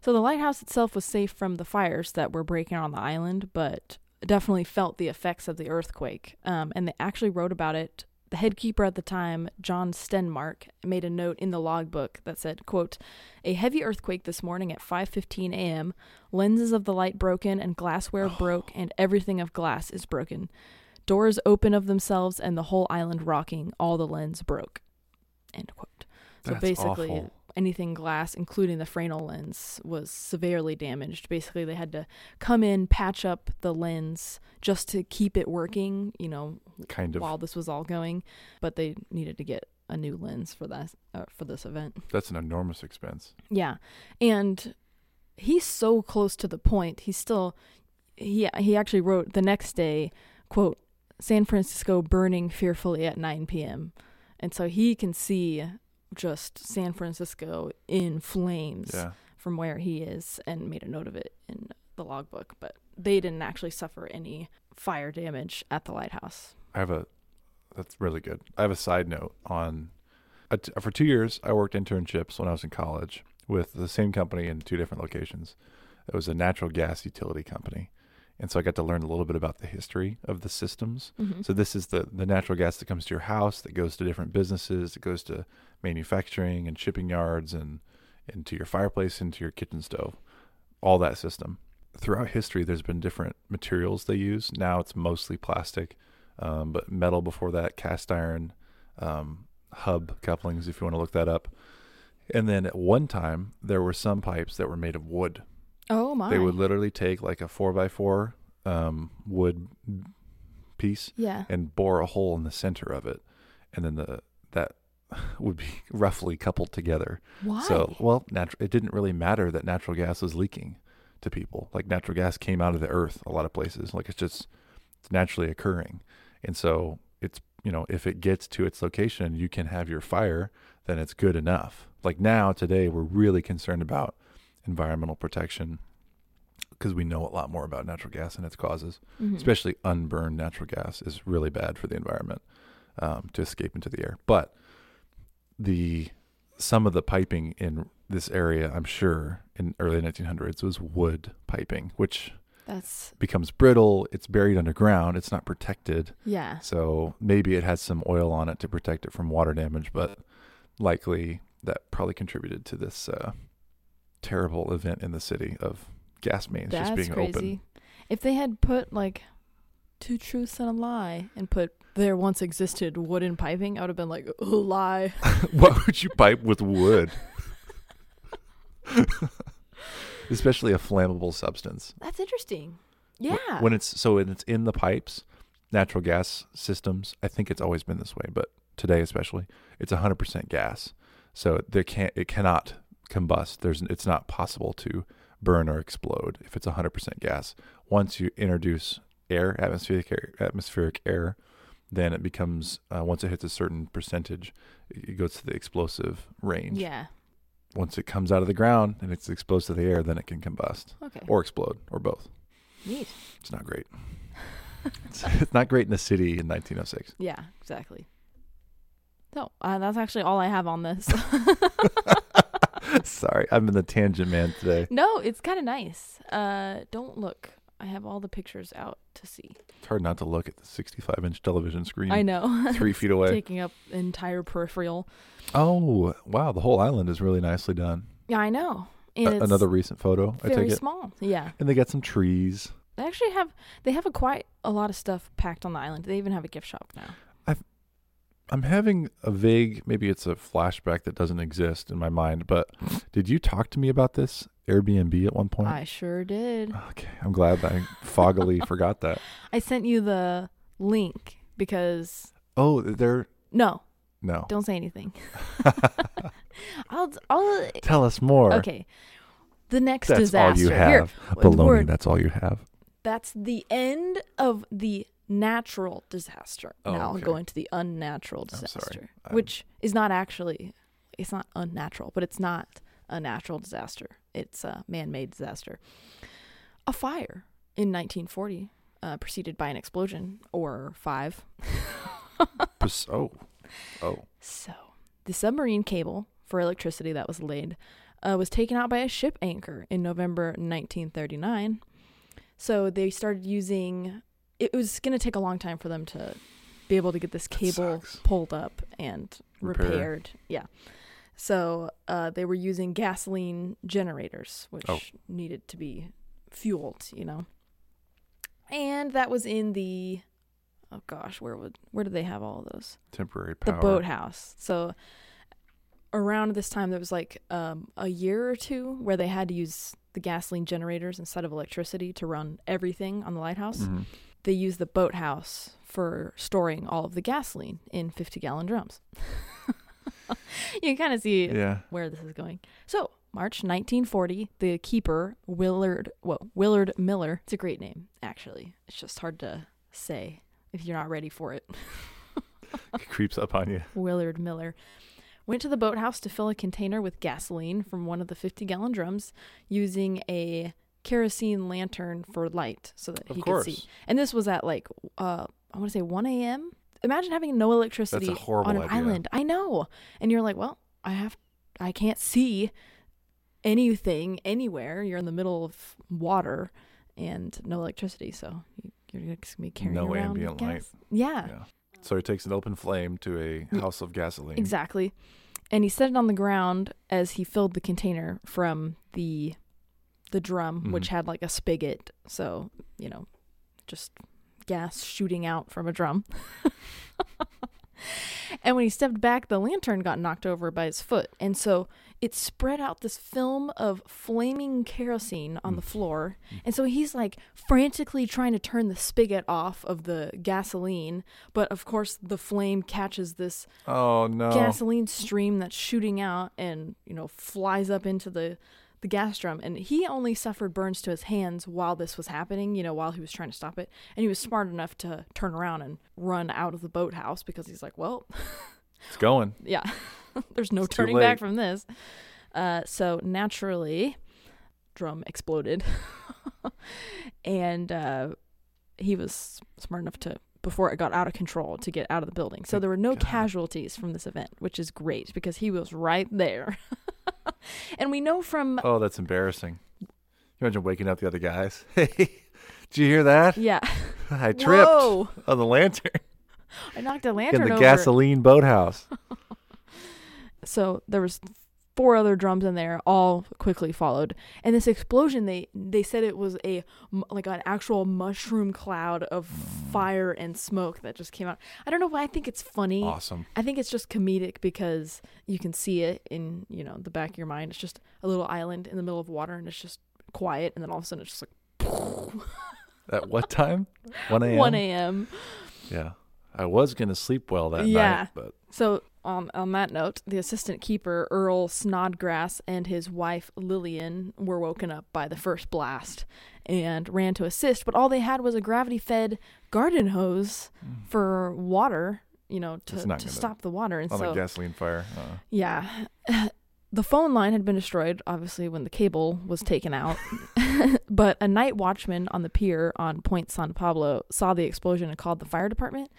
A: So the lighthouse itself was safe from the fires that were breaking on the island, but definitely felt the effects of the earthquake. Um, and they actually wrote about it. The head keeper at the time, John Stenmark, made a note in the logbook that said, quote, A heavy earthquake this morning at 5.15 a.m. Lenses of the light broken and glassware broke and everything of glass is broken. Doors open of themselves and the whole island rocking. All the lens broke. End quote. So
B: That's
A: basically,
B: awful.
A: Anything glass, including the Fresnel lens, was severely damaged. Basically, they had to come in, patch up the lens just to keep it working, you know,
B: Kind of.
A: while this was all going. But they needed to get a new lens for that uh, for this event.
B: That's an enormous expense.
A: Yeah, and he's so close to the point. He's still he he actually wrote the next day, quote, San Francisco burning fearfully at 9 p.m. And so he can see just San Francisco in flames
B: Yeah.
A: from where he is and made a note of it in the logbook, but they didn't actually suffer any fire damage at the lighthouse.
B: I have a. That's really good. I have a side note on. t- For two years, I worked internships when I was in college with the same company in two different locations. It was a natural gas utility company, and so I got to learn a little bit about the history of the systems.
A: Mm-hmm.
B: So this is the the natural gas that comes to your house, that goes to different businesses, that goes to manufacturing and shipping yards, and into your fireplace, into your kitchen stove, all that system. Throughout history, there's been different materials they use. Now it's mostly plastic, um, but metal before that, cast iron, um, hub couplings, if you want to look that up. And then at one time, there were some pipes that were made of wood.
A: oh my!
B: They would literally take like a four by four um, wood piece
A: yeah.
B: and bore a hole in the center of it, and then the that would be roughly coupled together.
A: Why?
B: So, well, natu- it didn't really matter that natural gas was leaking to people. Like natural gas came out of the earth a lot of places. Like it's just it's naturally occurring, and so it's you know, if it gets to its location, you can have your fire, then it's good enough. Like now, today, we're really concerned about environmental protection because we know a lot more about natural gas and its causes,
A: Mhm.
B: especially unburned natural gas is really bad for the environment um, to escape into the air. But the some of the piping in this area, I'm sure, in early 1900s was wood piping, which
A: That's
B: becomes brittle. It's buried underground. It's not protected.
A: yeah.
B: So maybe it has some oil on it to protect it from water damage, but likely that probably contributed to this uh, terrible event in the city of gas mains
A: That's
B: just being
A: crazy.
B: open.
A: If they had put like two truths and a lie and put there once existed wooden piping, I would have been like, oh, lie.
B: Why would you pipe with wood? Especially a flammable substance.
A: That's interesting. Yeah.
B: When it's so when it's in the pipes, natural gas systems, I think it's always been this way, but today especially, it's 100% gas. So there can't it cannot combust. There's it's not possible to burn or explode if it's 100% gas. Once you introduce air, atmospheric air, atmospheric air, then it becomes uh, once it hits a certain percentage, it goes to the explosive range.
A: yeah.
B: Once it comes out of the ground and it's exposed to the air, then it can combust
A: Okay.
B: or explode or both.
A: Neat.
B: It's not great. it's, it's not great in the city in 1906.
A: Yeah, exactly. So uh, that's actually all I have on this.
B: Sorry, I'm in the tangent man today.
A: no, it's kind of nice. Uh, don't look. I have all the pictures out to see.
B: It's hard not to look at the 65 inch television screen
A: I know.
B: three feet away.
A: Taking up entire peripheral.
B: Oh, wow. The whole island is really nicely done.
A: Yeah, I know.
B: A- another recent photo, I
A: very
B: take it.
A: small. Yeah.
B: And they got some trees.
A: They actually have they have a quite a lot of stuff packed on the island. They even have a gift shop now.
B: I'm having a vague, maybe it's a flashback that doesn't exist in my mind, but did you talk to me about this Airbnb at one point?
A: I sure did.
B: Okay, I'm glad that I foggily forgot that.
A: I sent you the link because
B: Oh, they're
A: no,
B: no.
A: don't say anything. I'll I'll
B: Tell us more.
A: okay. The next
B: That's
A: disaster.
B: all you have.
A: the
B: Baloney,
A: word-
B: that's all you have.
A: that's the end of the natural disaster.
B: Oh,
A: now
B: okay.
A: going to the unnatural disaster,
B: I'm-
A: which is not actually it's not unnatural, but it's not a natural disaster. It's a man-made disaster. A fire in 1940, uh, preceded by an explosion or five.
B: Oh, oh.
A: So, the submarine cable for electricity that was laid uh, was taken out by a ship anchor in November 1939. So, they started using it was going to take a long time for them to be able to get this cable pulled up and
B: Repair.
A: repaired. Yeah. So, uh, they were using gasoline generators, which
B: Oh.
A: needed to be fueled, you know. And that was in the oh gosh, where would where did they have all of those?
B: Temporary power.
A: the boathouse. So around this time, there was like um, a year or two where they had to use the gasoline generators instead of electricity to run everything on the lighthouse.
B: Mhm.
A: They use the boathouse for storing all of the gasoline in 50 gallon drums. you can kind of see
B: Yeah.
A: where this is going. So, March 1940, the keeper, Willard, well, Willard Miller, it's a great name, actually. It's just hard to say if you're not ready for it.
B: It creeps up on you.
A: Willard Miller, went to the boathouse to fill a container with gasoline from one of the 50 gallon drums using a kerosene lantern for light so that
B: Of
A: he
B: course.
A: could see. And this was at like, uh, I want to say 1 a.m. Imagine having no electricity on an
B: idea.
A: island. I know. And you're like, well, I have, I can't see anything anywhere. You're in the middle of water and no electricity. So you- you're just going to be carrying
B: No
A: around
B: ambient
A: gas.
B: light.
A: Yeah.
B: Yeah. So he takes an open flame to a house of gasoline.
A: Exactly. And he set it on the ground as he filled the container from the the drum, which
B: Mhm.
A: had like a spigot, so, you know, just gas shooting out from a drum. and when he stepped back, the lantern got knocked over by his foot. And so it spread out this film of flaming kerosene on the
B: Mm.
A: floor. And so he's like frantically trying to turn the spigot off of the gasoline. But of course, the flame catches this
B: Oh no.
A: gasoline stream that's shooting out and you know flies up into the the gas drum, and he only suffered burns to his hands while this was happening. You know, while he was trying to stop it, and he was smart enough to turn around and run out of the boathouse because he's like, well,
B: It's going.
A: yeah, there's no
B: It's
A: turning back from this. Uh, so naturally, drum exploded, and uh, he was smart enough to before it got out of control to get out of the building. So there were no
B: God.
A: casualties from this event, which is great because he was right there. and we know from
B: Oh, that's embarrassing. You imagine waking up the other guys. Hey, did you hear that?
A: yeah,
B: I tripped
A: Whoa,
B: on the lantern
A: I knocked a lantern in
B: the
A: over.
B: gasoline boathouse.
A: so there was four other drums in there all quickly followed and this explosion they they said it was a like an actual mushroom cloud of mm. fire and smoke that just came out i don't know why i think it's funny
B: Awesome.
A: i think it's just comedic because you can see it in you know the back of your mind it's just a little island in the middle of water and it's just quiet and then all of a sudden it's just like
B: At what time? 1 a.m.
A: 1 a.m
B: Yeah. I was going to sleep well that
A: Yeah.
B: night, but
A: So, um, on that note, the assistant keeper, Earl Snodgrass, and his wife, Lillian, were woken up by the first blast and ran to assist, but all they had was a gravity fed garden hose for water, you know, to, to
B: gonna-
A: stop the water. And
B: on
A: so,
B: a gasoline fire. Uh,
A: yeah. The phone line had been destroyed, obviously, when the cable was taken out. but a night watchman on the pier on Point San Pablo saw the explosion and called the fire department.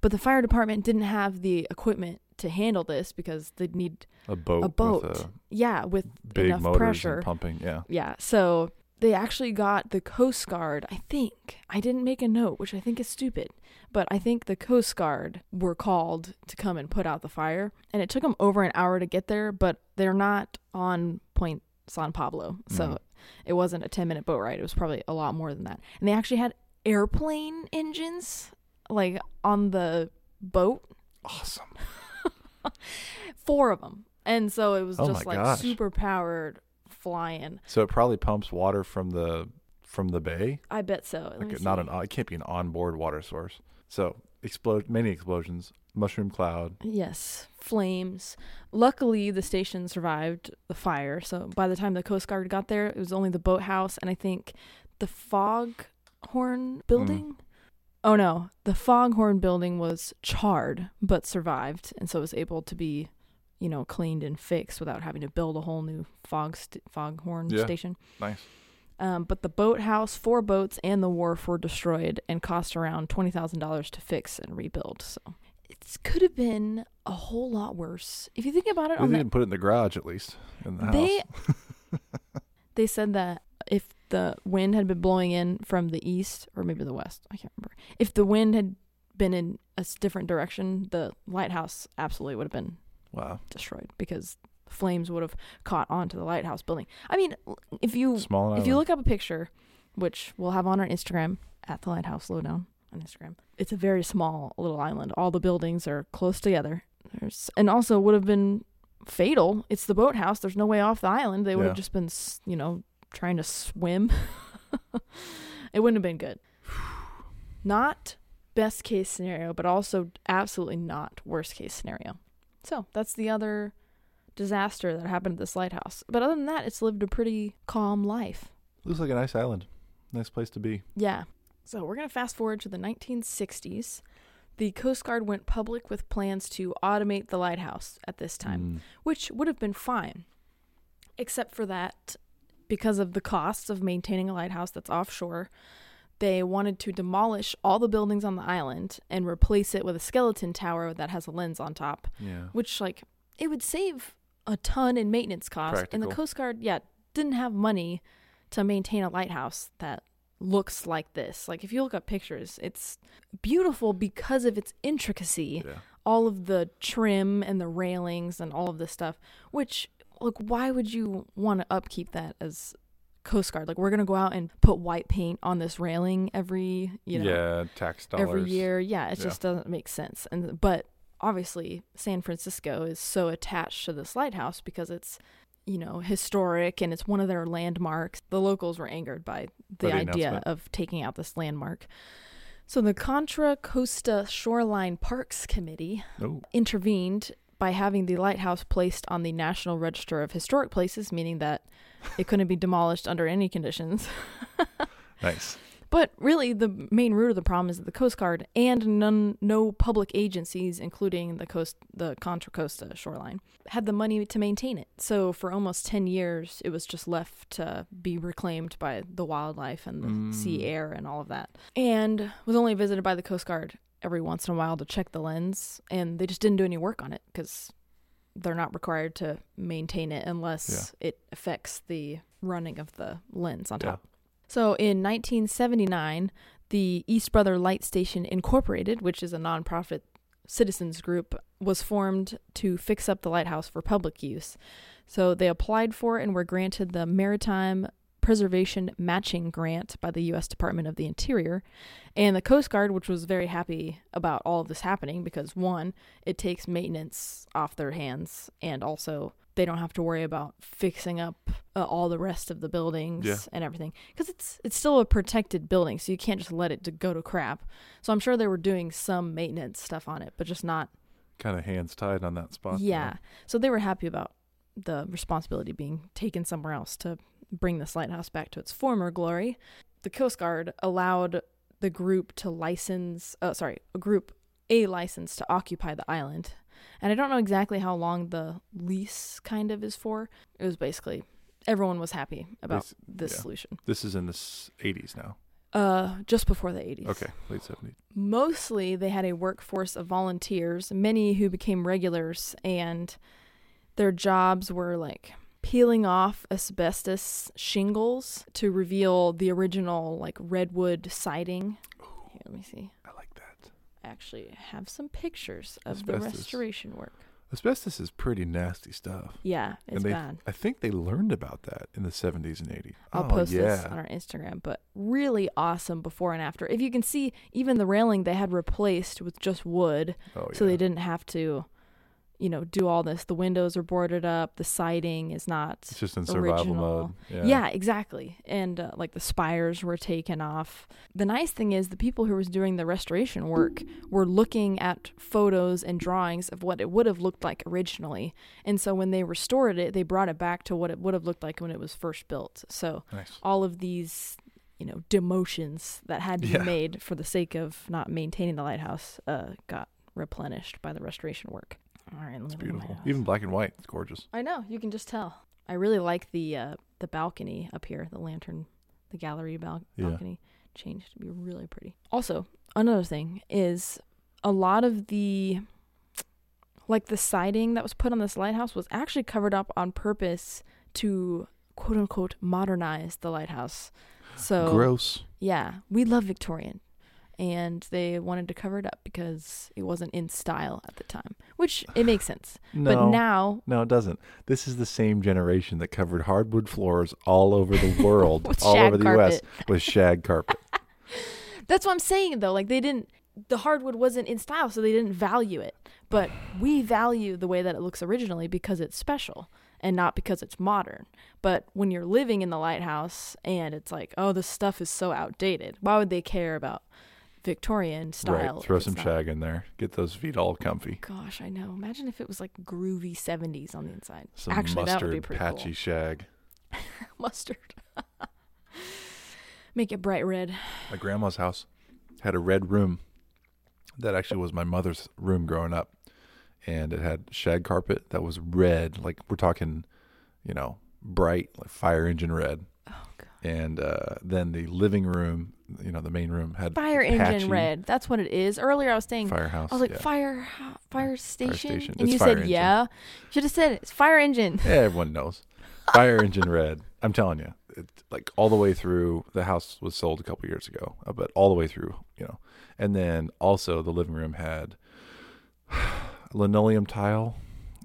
A: But the fire department didn't have the equipment to handle this because they'd need
B: a boat,
A: a boat.
B: with a
A: yeah, with
B: big
A: enough
B: motors
A: pressure.
B: and pumping. Yeah.
A: Yeah, so they actually got the Coast Guard, I think. I didn't make a note, which I think is stupid, but I think the Coast Guard were called to come and put out the fire. And it took them over an hour to get there, but they're not on Point San Pablo. So
B: Mhm.
A: it wasn't a 10 minute boat ride. It was probably a lot more than that. And they actually had airplane engines like on the boat,
B: Awesome.
A: four of them. And so it was
B: Oh
A: just like
B: gosh.
A: super powered flying.
B: So it probably pumps water from the from the bay.
A: I bet so.
B: Like not
A: see.
B: an oh, it can't be an onboard water source. So explode many explosions, mushroom cloud.
A: Yes, flames. Luckily, the station survived the fire. So by the time the Coast Guard got there, it was only the boathouse and I think the fog horn mm. building. Oh no, the foghorn building was charred but survived, and so it was able to be, you know, cleaned and fixed without having to build a whole new fog st- foghorn
B: Yeah.
A: station.
B: Nice.
A: Um, but the boathouse, four boats, and the wharf were destroyed and cost around twenty thousand dollars to fix and rebuild. So it could have been a whole lot worse if you think about it.
B: They
A: On
B: didn't put it in the garage at least in the
A: they
B: house.
A: they said that if the wind had been blowing in from the east or maybe the west, I can't remember. If the wind had been in a different direction, the lighthouse absolutely would have been
B: Wow.
A: destroyed because flames would have caught onto the lighthouse building. I mean, if you
B: Small
A: if you look up a picture, which we'll have on our Instagram at the Lighthouse Lowdown on Instagram, it's a very small little island. All the buildings are close together. There's and also would have been fatal. It's the boathouse. There's no way off the island. They would
B: Yeah.
A: have just been, you know, trying to swim. it wouldn't have been good. Not best case scenario, but also absolutely not worst case scenario. So that's the other disaster that happened at this lighthouse. But other than that, it's lived a pretty calm life.
B: Looks like a nice island. Nice place to be.
A: Yeah. So we're going to fast forward to the 1960s. The Coast Guard went public with plans to automate the lighthouse at this time,
B: Mm.
A: which would have been fine, except for that because of the costs of maintaining a lighthouse that's offshore. They wanted to demolish all the buildings on the island and replace it with a skeleton tower that has a lens on top,
B: Yeah.
A: which, like, it would save a ton in maintenance costs. And the Coast Guard, yeah, didn't have money to maintain a lighthouse that looks like this. Like, if you look up pictures, it's beautiful because of its intricacy
B: Yeah.
A: all of the trim and the railings and all of this stuff which like why would you want to upkeep that as coast guard? Like we're gonna go out and put white paint on this railing every you know
B: yeah, tax dollars.
A: every year. Yeah it
B: Yeah.
A: just doesn't make sense. And but obviously san francisco is so attached to this lighthouse because it's you know historic and it's one of their landmarks. The locals were angered by the,
B: the
A: idea of taking out this landmark. So the contra costa shoreline parks committee
B: Oh,
A: intervened by having the lighthouse placed on the National Register of Historic Places, meaning that it couldn't be demolished under any conditions.
B: Nice.
A: But really, the main root of the problem is that the Coast Guard and none, no public agencies, including the coast, the Contra Costa shoreline, had the money to maintain it. So for almost ten years, it was just left to be reclaimed by the wildlife and the
B: Mm.
A: sea air and all of that, and was only visited by the Coast Guard every once in a while to check the lens, and they just didn't do any work on it because they're not required to maintain it unless it affects the running of the lens on
B: Yeah.
A: top. So in 1979, the East Brother Light Station Incorporated, which is a nonprofit citizens group, was formed to fix up the lighthouse for public use. So they applied for and were granted the Maritime Preservation Matching Grant by the U.S. Department of the Interior. And the Coast Guard, which was very happy about all of this happening because, one, it takes maintenance off their hands, and also they don't have to worry about fixing up uh, all the rest of the buildings
B: Yeah.
A: and everything because it's it's still a protected building, so you can't just let it to go to crap. So I'm sure they were doing some maintenance stuff on it, but just not
B: Kind of hands tied on that spot.
A: yeah. So they were happy about the responsibility being taken somewhere else to bring this lighthouse back to its former glory. The Coast Guard allowed the group to license, uh, sorry, a group a license to occupy the island. And I don't know exactly how long the lease kind of is for. It was basically everyone was happy about this
B: yeah.
A: solution.
B: This is in the s- 80s now.
A: Uh, just before the 80s.
B: Okay, late 70s.
A: Mostly, they had a workforce of volunteers, many who became regulars, and their jobs were like peeling off asbestos shingles to reveal the original like redwood siding. Here, let me see.
B: I like that.
A: I actually have some pictures of the restoration work.
B: Asbestos is pretty nasty stuff.
A: Yeah, it's
B: and they,
A: bad.
B: I think they learned about that in the 70s and 80s.
A: I'll
B: oh,
A: post
B: yeah.
A: this on our Instagram, but really awesome before and after. If you can see, even the railing they had replaced with just wood,
B: Oh,
A: so they didn't have to, you know, do all this. The windows are boarded up. The siding is not.
B: It's just in survival
A: original.
B: mode. Yeah.
A: Yeah, exactly. And uh, like the spires were taken off. The nice thing is the people who was doing the restoration work were looking at photos and drawings of what it would have looked like originally. And so when they restored it, they brought it back to what it would have looked like when it was first built. So
B: Nice.
A: all of these, you know, demotions that had to
B: Yeah.
A: be made for the sake of not maintaining the lighthouse uh, got replenished by the restoration work. All right, let
B: It's
A: look at my
B: beautiful. Even black and white. It's gorgeous.
A: I know you can just tell. I really like the uh, the balcony up here, the lantern, the gallery bal-
B: Yeah.
A: balcony changed to be really pretty. Also, another thing is a lot of the like the siding that was put on this lighthouse was actually covered up on purpose to quote unquote modernize the lighthouse. So
B: Gross.
A: yeah, we love Victorian. And they wanted to cover it up because it wasn't in style at the time, which it makes sense.
B: No.
A: But now
B: no, it doesn't. This is the same generation that covered hardwood floors all over the world, all over the U.S. with shag carpet.
A: That's what I'm saying though. Like they didn't the hardwood wasn't in style, so they didn't value it. But we value the way that it looks originally because it's special and not because it's modern. But when you're living in the lighthouse and it's like, oh, this stuff is so outdated, why would they care about Victorian style?
B: right. Throw some shag in there. Get those feet all comfy.
A: Gosh, I know. Imagine if it was like groovy 70s on the inside.
B: Some
A: Actually, that would be
B: mustard,
A: pretty
B: patchy
A: cool.
B: shag.
A: Mustard. Make it bright red.
B: My grandma's house had a red room. That actually was my mother's room growing up, and it had shag carpet that was red, like we're talking, you know, bright, like fire engine red.
A: Oh god.
B: And uh, then the living room, you know, the main room had
A: Fire engine
B: patchy
A: red. That's what it is. Earlier I was saying
B: firehouse.
A: I was like
B: yeah.
A: fire fire station, fire
B: station.
A: and
B: It's
A: you said
B: engine.
A: yeah. Should have said. It's fire engine.
B: Yeah, everyone knows. Fire engine red. I'm telling you, it, like all the way through. The house was sold a couple years ago, uh, but all the way through, you know. And then also the living room had linoleum tile,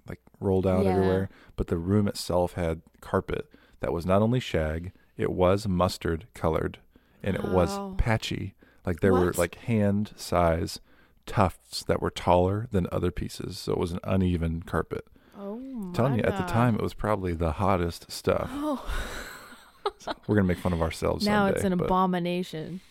B: like rolled out
A: Yeah.
B: everywhere. But the room itself had carpet that was not only shag, it was mustard colored, and it was patchy. Like there were
A: What?
B: like hand size tufts that were taller than other pieces, so it was an uneven carpet.
A: Oh my
B: telling you at the
A: God.
B: time it was probably the hottest stuff.
A: Oh,
B: We're gonna make fun of ourselves.
A: now
B: someday,
A: it's an
B: but
A: abomination.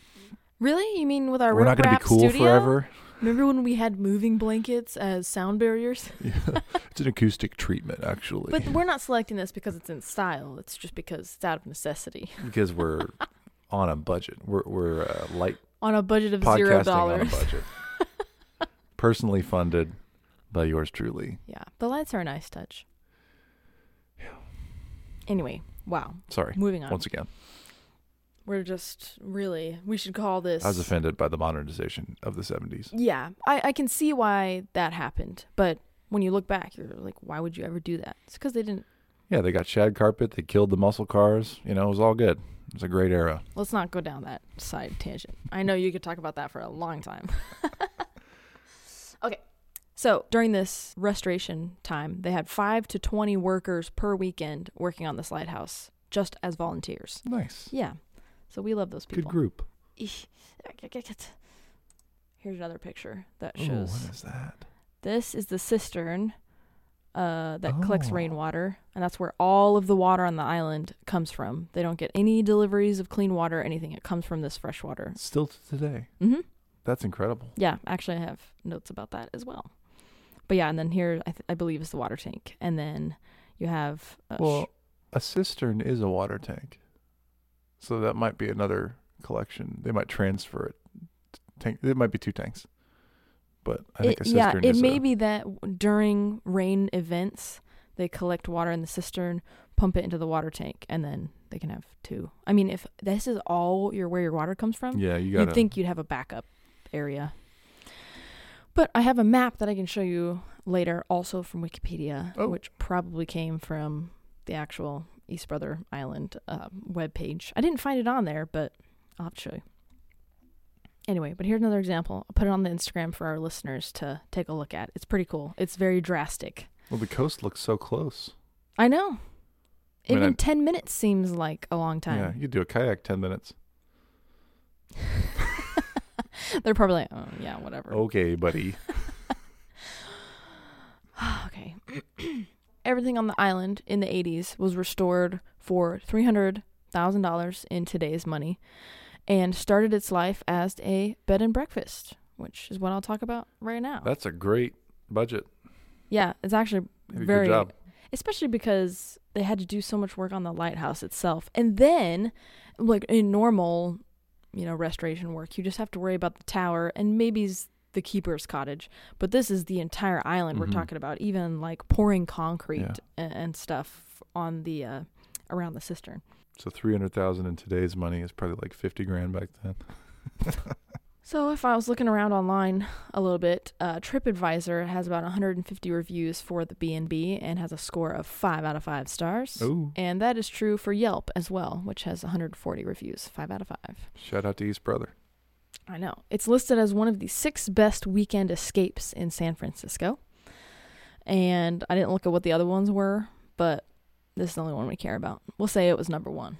A: Really? You mean with our
B: We're not gonna be
A: riprap
B: cool
A: studio?
B: forever.
A: Remember when we had moving blankets as sound barriers?
B: Yeah. it's an acoustic treatment, actually,
A: But we're not selecting this because it's in style. It's just because it's out of necessity.
B: because we're on a budget. We're we're uh, light
A: On a budget of zero
B: podcasting on a
A: dollars.
B: budget. Personally funded by yours truly.
A: Yeah, the lights are a nice touch. Yeah. Anyway, wow.
B: Sorry.
A: Moving on.
B: Once again,
A: We're just really. We should call this.
B: I was offended by the modernization of the 70s.
A: Yeah, I, I can see why that happened, but when you look back, you're like, why would you ever do that? It's because they didn't.
B: Yeah, they got shag carpet. They killed the muscle cars. You know, it was all good. It was a great era.
A: Let's not go down that side tangent. I know you could talk about that for a long time. okay, so during this restoration time, they had five to twenty workers per weekend working on this lighthouse, just as volunteers.
B: Nice.
A: Yeah, so we love those people.
B: Good
A: group. Here's another picture that shows.
B: what is that?
A: This is the cistern uh, that collects
B: Oh.
A: rainwater, and that's where all of the water on the island comes from. They don't get any deliveries of clean water, or anything. It comes from this fresh water.
B: Still to today.
A: hmm
B: That's incredible.
A: Yeah, actually, I have notes about that as well. But yeah, and then here I, th- I believe is the water tank, and then you have uh,
B: Well, a cistern is a water tank. So that might be another collection. They might transfer it. Tank. It might be two tanks. But I think
A: it,
B: a
A: yeah,
B: cistern
A: it
B: is
A: may
B: a,
A: be that during rain events they collect water in the cistern, pump it into the water tank, and then they can have two. I mean, if this is all your where your water comes from,
B: Yeah, you got
A: you'd think you'd have a backup area. But I have a map that I can show you later, also from Wikipedia,
B: Oh.
A: which probably came from the actual East Brother Island uh, webpage. I didn't find it on there, but I'll have to show you. Anyway, but here's another example. I'll put it on the Instagram for our listeners to take a look at. It's pretty cool. It's very drastic.
B: Well, the coast looks so close.
A: I know.
B: I mean,
A: Even
B: I-
A: 10 minutes seems like a long time.
B: Yeah, you do a kayak 10 minutes.
A: They're probably like, oh, yeah, whatever.
B: Okay, buddy.
A: okay. Everything on the island in the 80s was restored for $300,000 in today's money and started its life as a bed and breakfast, which is what I'll talk about right now.
B: That's a great budget.
A: yeah, it's actually
B: Maybe
A: very
B: good job.
A: especially because they had to do so much work on the lighthouse itself. And then like in normal, you know, restoration work, you just have to worry about the tower and maybe the keeper's cottage. But this is the entire island
B: Mhm.
A: we're talking about, even like pouring concrete
B: Yeah.
A: and, and stuff on the uh around the cistern.
B: So 300,000 in today's money is probably like 50 grand back then.
A: So if I was looking around online a little bit, uh, TripAdvisor has about 150 reviews for the B&B and has a score of 5 out of 5 stars.
B: Oh,
A: And that is true for Yelp as well, which has 140 reviews, 5 out of 5.
B: shout out to East Brother.
A: I know. It's listed as one of the six best weekend escapes in San Francisco. And I didn't look at what the other ones were, but this is the only one we care about. We'll say it was number one.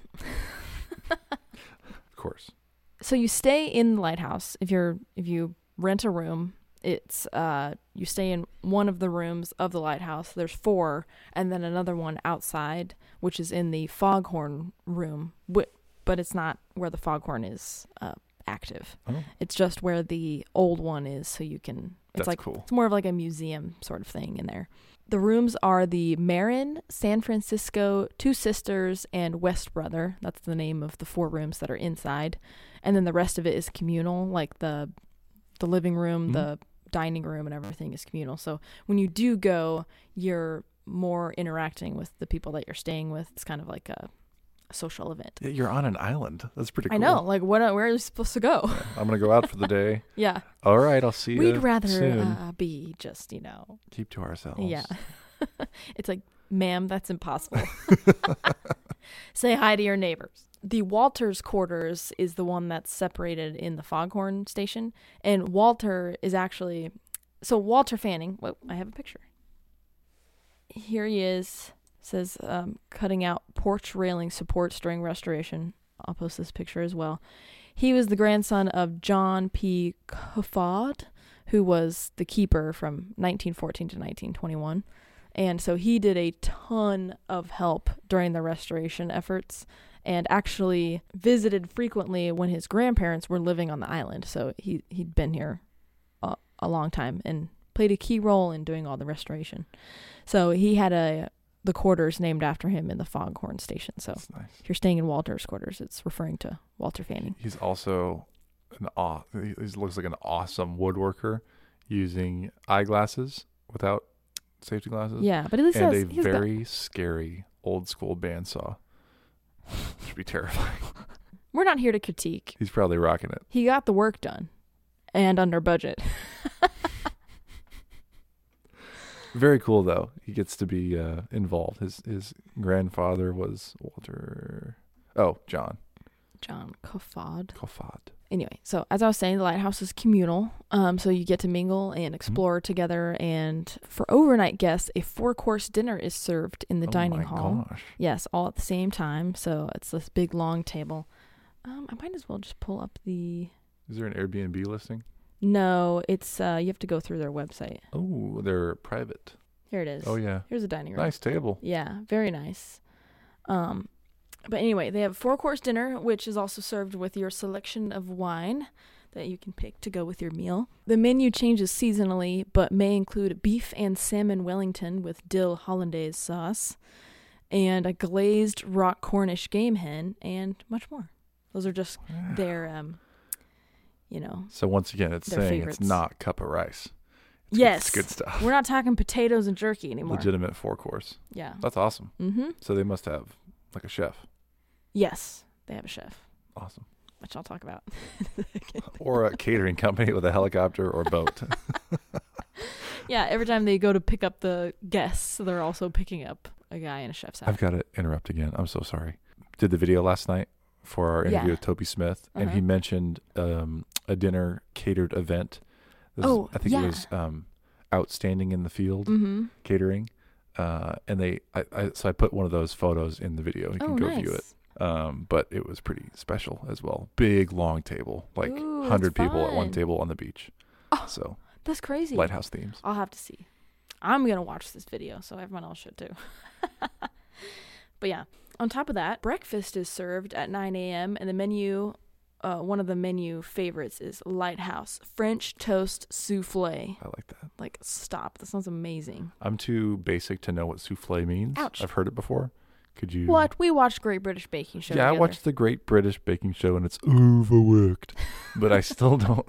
B: Of course.
A: so you stay in the lighthouse if you're if you rent a room it's uh you stay in one of the rooms of the lighthouse there's four and then another one outside which is in the foghorn room but it's not where the foghorn is uh, active
B: Oh,
A: it's just where the old one is so you can it's
B: that's
A: like
B: cool.
A: it's more of like a museum sort of thing in there. The rooms are the Marin, San Francisco, Two Sisters, and West Brother. That's the name of the four rooms that are inside. And then the rest of it is communal, like the the living room,
B: Mhm.
A: the dining room and everything is communal. So when you do go, you're more interacting with the people that you're staying with. It's kind of like a social event.
B: You're on an island. That's pretty cool.
A: I know, like what where are you supposed to go?
B: I'm going to go out for the day.
A: yeah.
B: All right, I'll see you
A: We'd rather uh, be just, you know,
B: Keep to ourselves.
A: Yeah. it's like, ma'am, that's impossible. Say hi to your neighbors. The Walters quarters is the one that's separated in the Foghorn station. And Walter is actually. So, Walter Fanning. Whoa, I have a picture. Here he is. Says um, cutting out porch railing supports during restoration. I'll post this picture as well. He was the grandson of John P. Coffard, who was the keeper from 1914 to 1921. And so he did a ton of help during the restoration efforts and actually visited frequently when his grandparents were living on the island. So he, he'd been here uh, a long time and played a key role in doing all the restoration. So he had a the quarters named after him in the Foghorn Station. So
B: That's nice.
A: if you're staying in Walter's quarters, it's referring to Walter Fanning.
B: He's also an aw- he he looks like an awesome woodworker using eyeglasses without safety glasses.
A: Yeah, but at least
B: and
A: has,
B: a
A: he's got-
B: very scary old school bandsaw. Should be terrifying.
A: we're not here to critique.
B: He's probably rocking it.
A: He got the work done and under budget.
B: Very cool though. He gets to be uh, involved. His his grandfather was Walter. Oh, John
A: John Coffard.
B: Kofod.
A: Anyway, so as I was saying, the lighthouse is communal. Um, so you get to mingle and explore together. And for overnight guests, a four course dinner is served in the
B: oh
A: dining
B: my
A: hall.
B: Gosh.
A: Yes, all at the same time. So it's this big long table. Um, I might as well just pull up the.
B: Is there an Airbnb listing?
A: No, it's uh, you have to go through their website.
B: Oh, they're private.
A: Here it is.
B: Oh yeah.
A: Here's a dining room.
B: Nice table.
A: Yeah, very nice. Um, but anyway, they have a four course dinner, which is also served with your selection of wine that you can pick to go with your meal. The menu changes seasonally, but may include beef and salmon Wellington with dill hollandaise sauce, and a glazed rock Cornish game hen, and much more. Those are just their, um, you know,
B: So once again, it's saying
A: favorites.
B: it's not cup of rice. It's
A: yes,
B: good, it's good stuff.
A: we're not talking potatoes and jerky anymore.
B: Legitimate four course.
A: Yeah.
B: That's awesome.
A: Mm-hmm.
B: So they must have like a chef.
A: Yes, they have a chef,
B: Awesome.
A: which I'll talk about.
B: Or a catering company with a helicopter or boat.
A: Yeah, every time they go to pick up the guests, they're also picking up a guy in a chef's hat.
B: I've got to interrupt again. I'm so sorry. Did the video last night for our interview
A: Yeah.
B: with Toby Smith, and he
A: Uh-huh.
B: mentioned um, a dinner catered event. Is-
A: Oh,
B: I think
A: yeah.
B: it was um, outstanding in the field
A: mm-hmm.
B: catering. Uh, and they, I, I, so I put one of those photos in the video. You can
A: Oh,
B: go
A: nice.
B: view it. Um, but it was pretty special as well. Big long table, like hundred people at one table on the beach.
A: Oh.
B: So
A: That's crazy.
B: lighthouse themes.
A: I'll have to see. I'm gonna watch this video, so everyone else should too. but yeah, on top of that, breakfast is served at 9 a.m. and the menu, uh, one of the menu favorites is Lighthouse French toast souffle.
B: I like that.
A: Like, stop! That sounds amazing.
B: I'm too basic to know what souffle means.
A: Ouch.
B: I've heard it before. Could you?
A: What? We watched Great British Baking Show.
B: yeah, I watched the Great British Baking Show and it's overworked, but I still don't.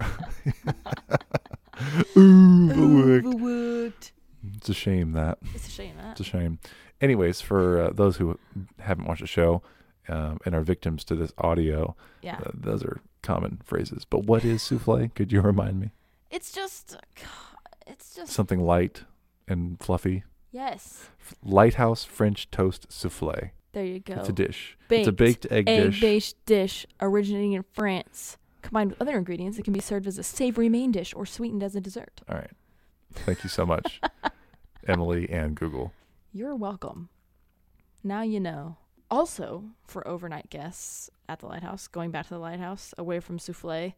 B: overworked.
A: Overworked.
B: It's a shame that.
A: It's a shame that.
B: It's a shame. Anyways, for uh, those who haven't watched the show um, and are victims to this audio,
A: Yeah.
B: uh, those are common phrases. But what is souffle? Could you remind me?
A: It's just, it's just
B: Something light and fluffy.
A: yes.
B: Lighthouse French toast souffle.
A: There you go.
B: It's a dish. It's a
A: Baked
B: baked egg, dish.
A: Egg-based dish originating in France, combined with other ingredients, it can be served as a savory main dish or sweetened as a dessert.
B: All right. Thank you so much, Emily and Google.
A: You're welcome. Now you know. Also, for overnight guests at the lighthouse, going back to the lighthouse, away from souffle,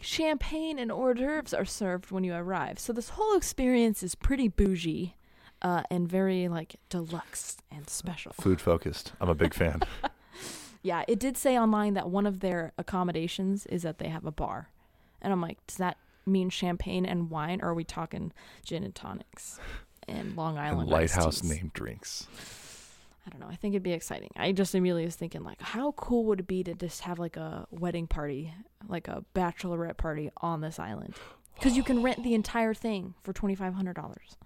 A: champagne and hors d'oeuvres are served when you arrive. So this whole experience is pretty bougie, uh, and very like deluxe and special.
B: Food focused. I'm a big fan.
A: Yeah, it did say online that one of their accommodations is that they have a bar. And I'm like, does that mean champagne and wine, or are we talking gin and tonics and Long Island
B: and lighthouse named drinks.
A: I don't know. I think it'd be exciting. I just immediately was thinking, like, how cool would it be to just have like a wedding party, like a bachelorette party on this island? Because you can rent the entire thing for twenty five hundred dollars.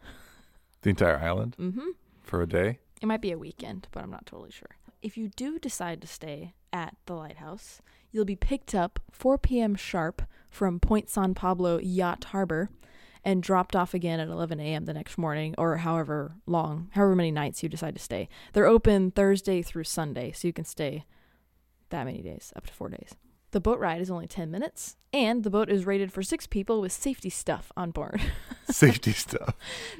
B: The entire island
A: Mm-hmm.
B: for a day.
A: It might be a weekend, but I'm not totally sure. If you do decide to stay at the lighthouse, you'll be picked up 4 p.m. sharp from Point San Pablo Yacht Harbor and dropped off again at 11 a.m. the next morning or however long, however many nights you decide to stay. They're open Thursday through Sunday, so you can stay that many days, up to four days. The boat ride is only 10 minutes, and the boat is rated for six people with safety stuff on board.
B: Safety stuff.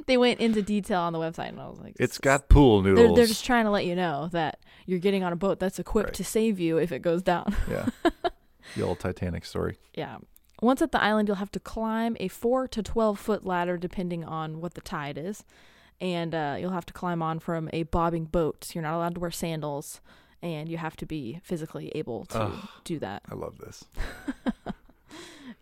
A: they went into detail on the website, and I was like,
B: It's got pool
A: they're,
B: noodles.
A: they're just trying to let you know that you're getting on a boat that's equipped
B: Right.
A: to save you if it goes down.
B: yeah. The old Titanic story.
A: yeah. Once at the island, you'll have to climb a 4 to 12 foot ladder depending on what the tide is. And uh, you'll have to climb on from a bobbing boat. You're not allowed to wear sandals, and you have to be physically able to
B: Ugh.
A: do that.
B: I love this.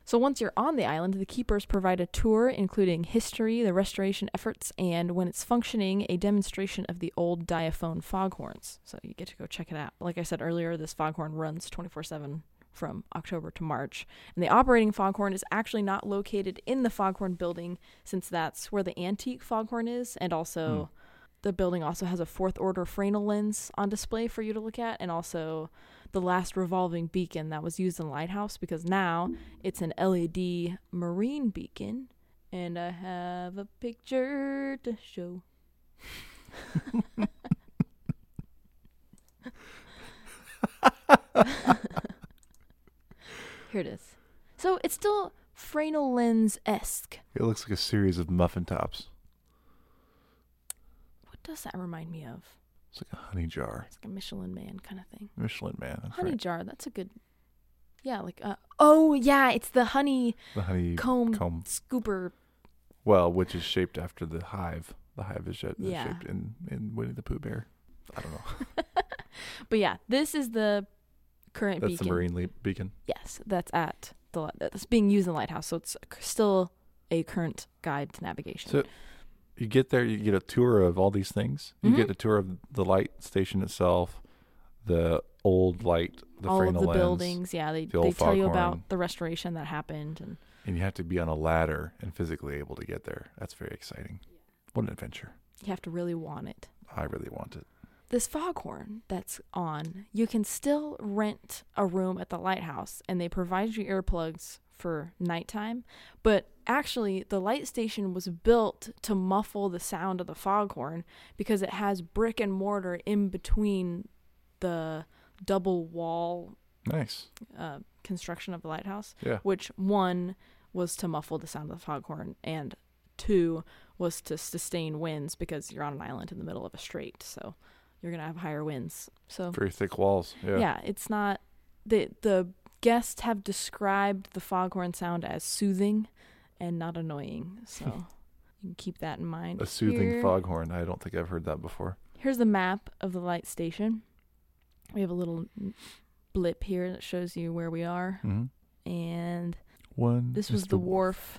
A: So once you're on the island, the keepers provide a tour including history, the restoration efforts, and when it's functioning, a demonstration of the old diaphone foghorns. So you get to go check it out. Like I said earlier, this foghorn runs 24/7 from October to March. And the operating foghorn is actually not located in the foghorn building since that's where the antique foghorn is and also hmm. the building also has a fourth order Fresnel lens on display for you to look at and also the last revolving beacon that was used in lighthouse because now it's an LED marine beacon and I have a picture to show. Here it is. So it's still Fresnel lens esque.
B: It looks like a series of muffin tops.
A: What does that remind me of?
B: It's like a honey jar.
A: It's like a Michelin man kind of thing.
B: Michelin man. That's
A: honey
B: right.
A: jar. That's a good. Yeah, like uh oh yeah, it's the honey
B: The honey
A: comb,
B: comb.
A: scooper.
B: Well, which is shaped after the hive. The hive is shaped,
A: Yeah.
B: shaped in, in Winnie the Pooh Bear. I don't know.
A: But yeah, this is the current
B: That's
A: beacon.
B: the marine le- beacon.
A: Yes, that's at the that's being used in the lighthouse, so it's still a current guide to navigation.
B: So you get there, you get a tour of all these things. You
A: Mhm.
B: get a tour of the light station itself, the old light, the
A: All of the
B: lens,
A: buildings, yeah, they
B: the
A: they tell you about the restoration that happened, and
B: and you have to be on a ladder and physically able to get there. That's very exciting. What an adventure!
A: you have to really want it.
B: I really want it.
A: This foghorn that's on, you can still rent a room at the lighthouse and they provide you earplugs for nighttime. But actually, the light station was built to muffle the sound of the foghorn because it has brick and mortar in between the double wall
B: Nice.
A: uh, construction of the lighthouse,
B: Yeah.
A: which one was to muffle the sound of the foghorn and two was to sustain winds because you're on an island in the middle of a strait. So you're going to have higher winds. So
B: Very thick walls. Yeah.
A: yeah, it's not the the guests have described the foghorn sound as soothing and not annoying. So you can keep that in mind.
B: A soothing
A: Here-
B: foghorn. I don't think I've heard that before.
A: Here's the map of the light station. We have a little blip here that shows you where we are
B: Mm-hmm.
A: and
B: One.
A: this
B: is
A: was the wharf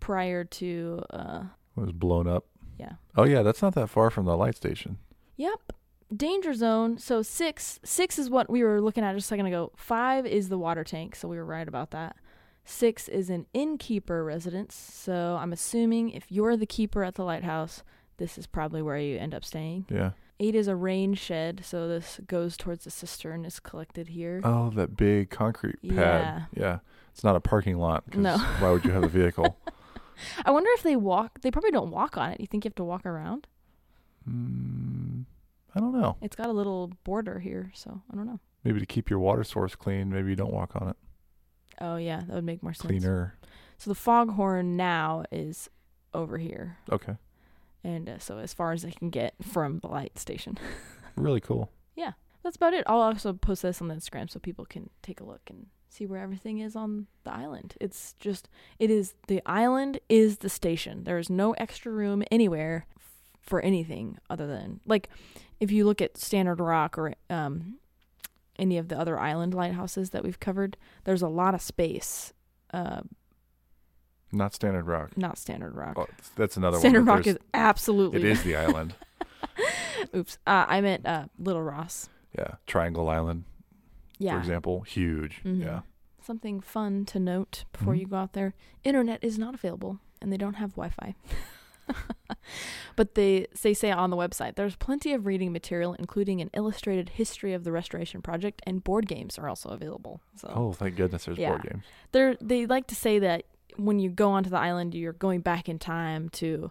A: prior to uh
B: It was blown up.
A: yeah.
B: Oh yeah, that's not that far from the light station.
A: Yep. Danger zone. So six six is what we were looking at just a second ago. Five is the water tank, so we were right about that. Six is an innkeeper residence. So I'm assuming if you're the keeper at the lighthouse, this is probably where you end up staying.
B: Yeah.
A: Eight is a rain shed, so this goes towards the cistern is collected here.
B: Oh, that big concrete pad.
A: Yeah.
B: Yeah. It's not a parking lot.
A: No.
B: why would you have a vehicle?
A: I wonder if they walk they probably don't walk on it. You think you have to walk around?
B: mm, I don't know.
A: It's got a little border here, so I don't know.
B: Maybe to keep your water source clean, maybe you don't walk on it.
A: Oh yeah, that would make more sense.
B: Cleaner.
A: So the foghorn now is over here.
B: Okay.
A: And uh, so as far as I can get from the light station.
B: Really cool. Yeah.
A: That's about it. I'll also post this on the Instagram so people can take a look and see where everything is on the island. It's just it is the island is the station. There is no extra room anywhere for anything other than like if you look at Stannard Rock or um any of the other island lighthouses that we've covered, there's a lot of space. Uh
B: Not Stannard Rock.
A: not Stannard Rock.
B: Oh, that's another
A: Standard
B: one.
A: Stannard
B: Rock
A: is absolutely
B: It is the island.
A: Oops. Uh, I meant uh, Little Ross.
B: Yeah. Triangle Island,
A: yeah.
B: for example. Huge.
A: Mhm.
B: Yeah.
A: Something fun to note before
B: Mhm.
A: you go out there internet is not available and they don't have Wi Fi. but they, they say on the website there's plenty of reading material, including an illustrated history of the restoration project, and board games are also available. So
B: Oh, thank goodness there's board
A: Yeah.
B: games.
A: they're, they like to say that when you go onto the island, you're going back in time to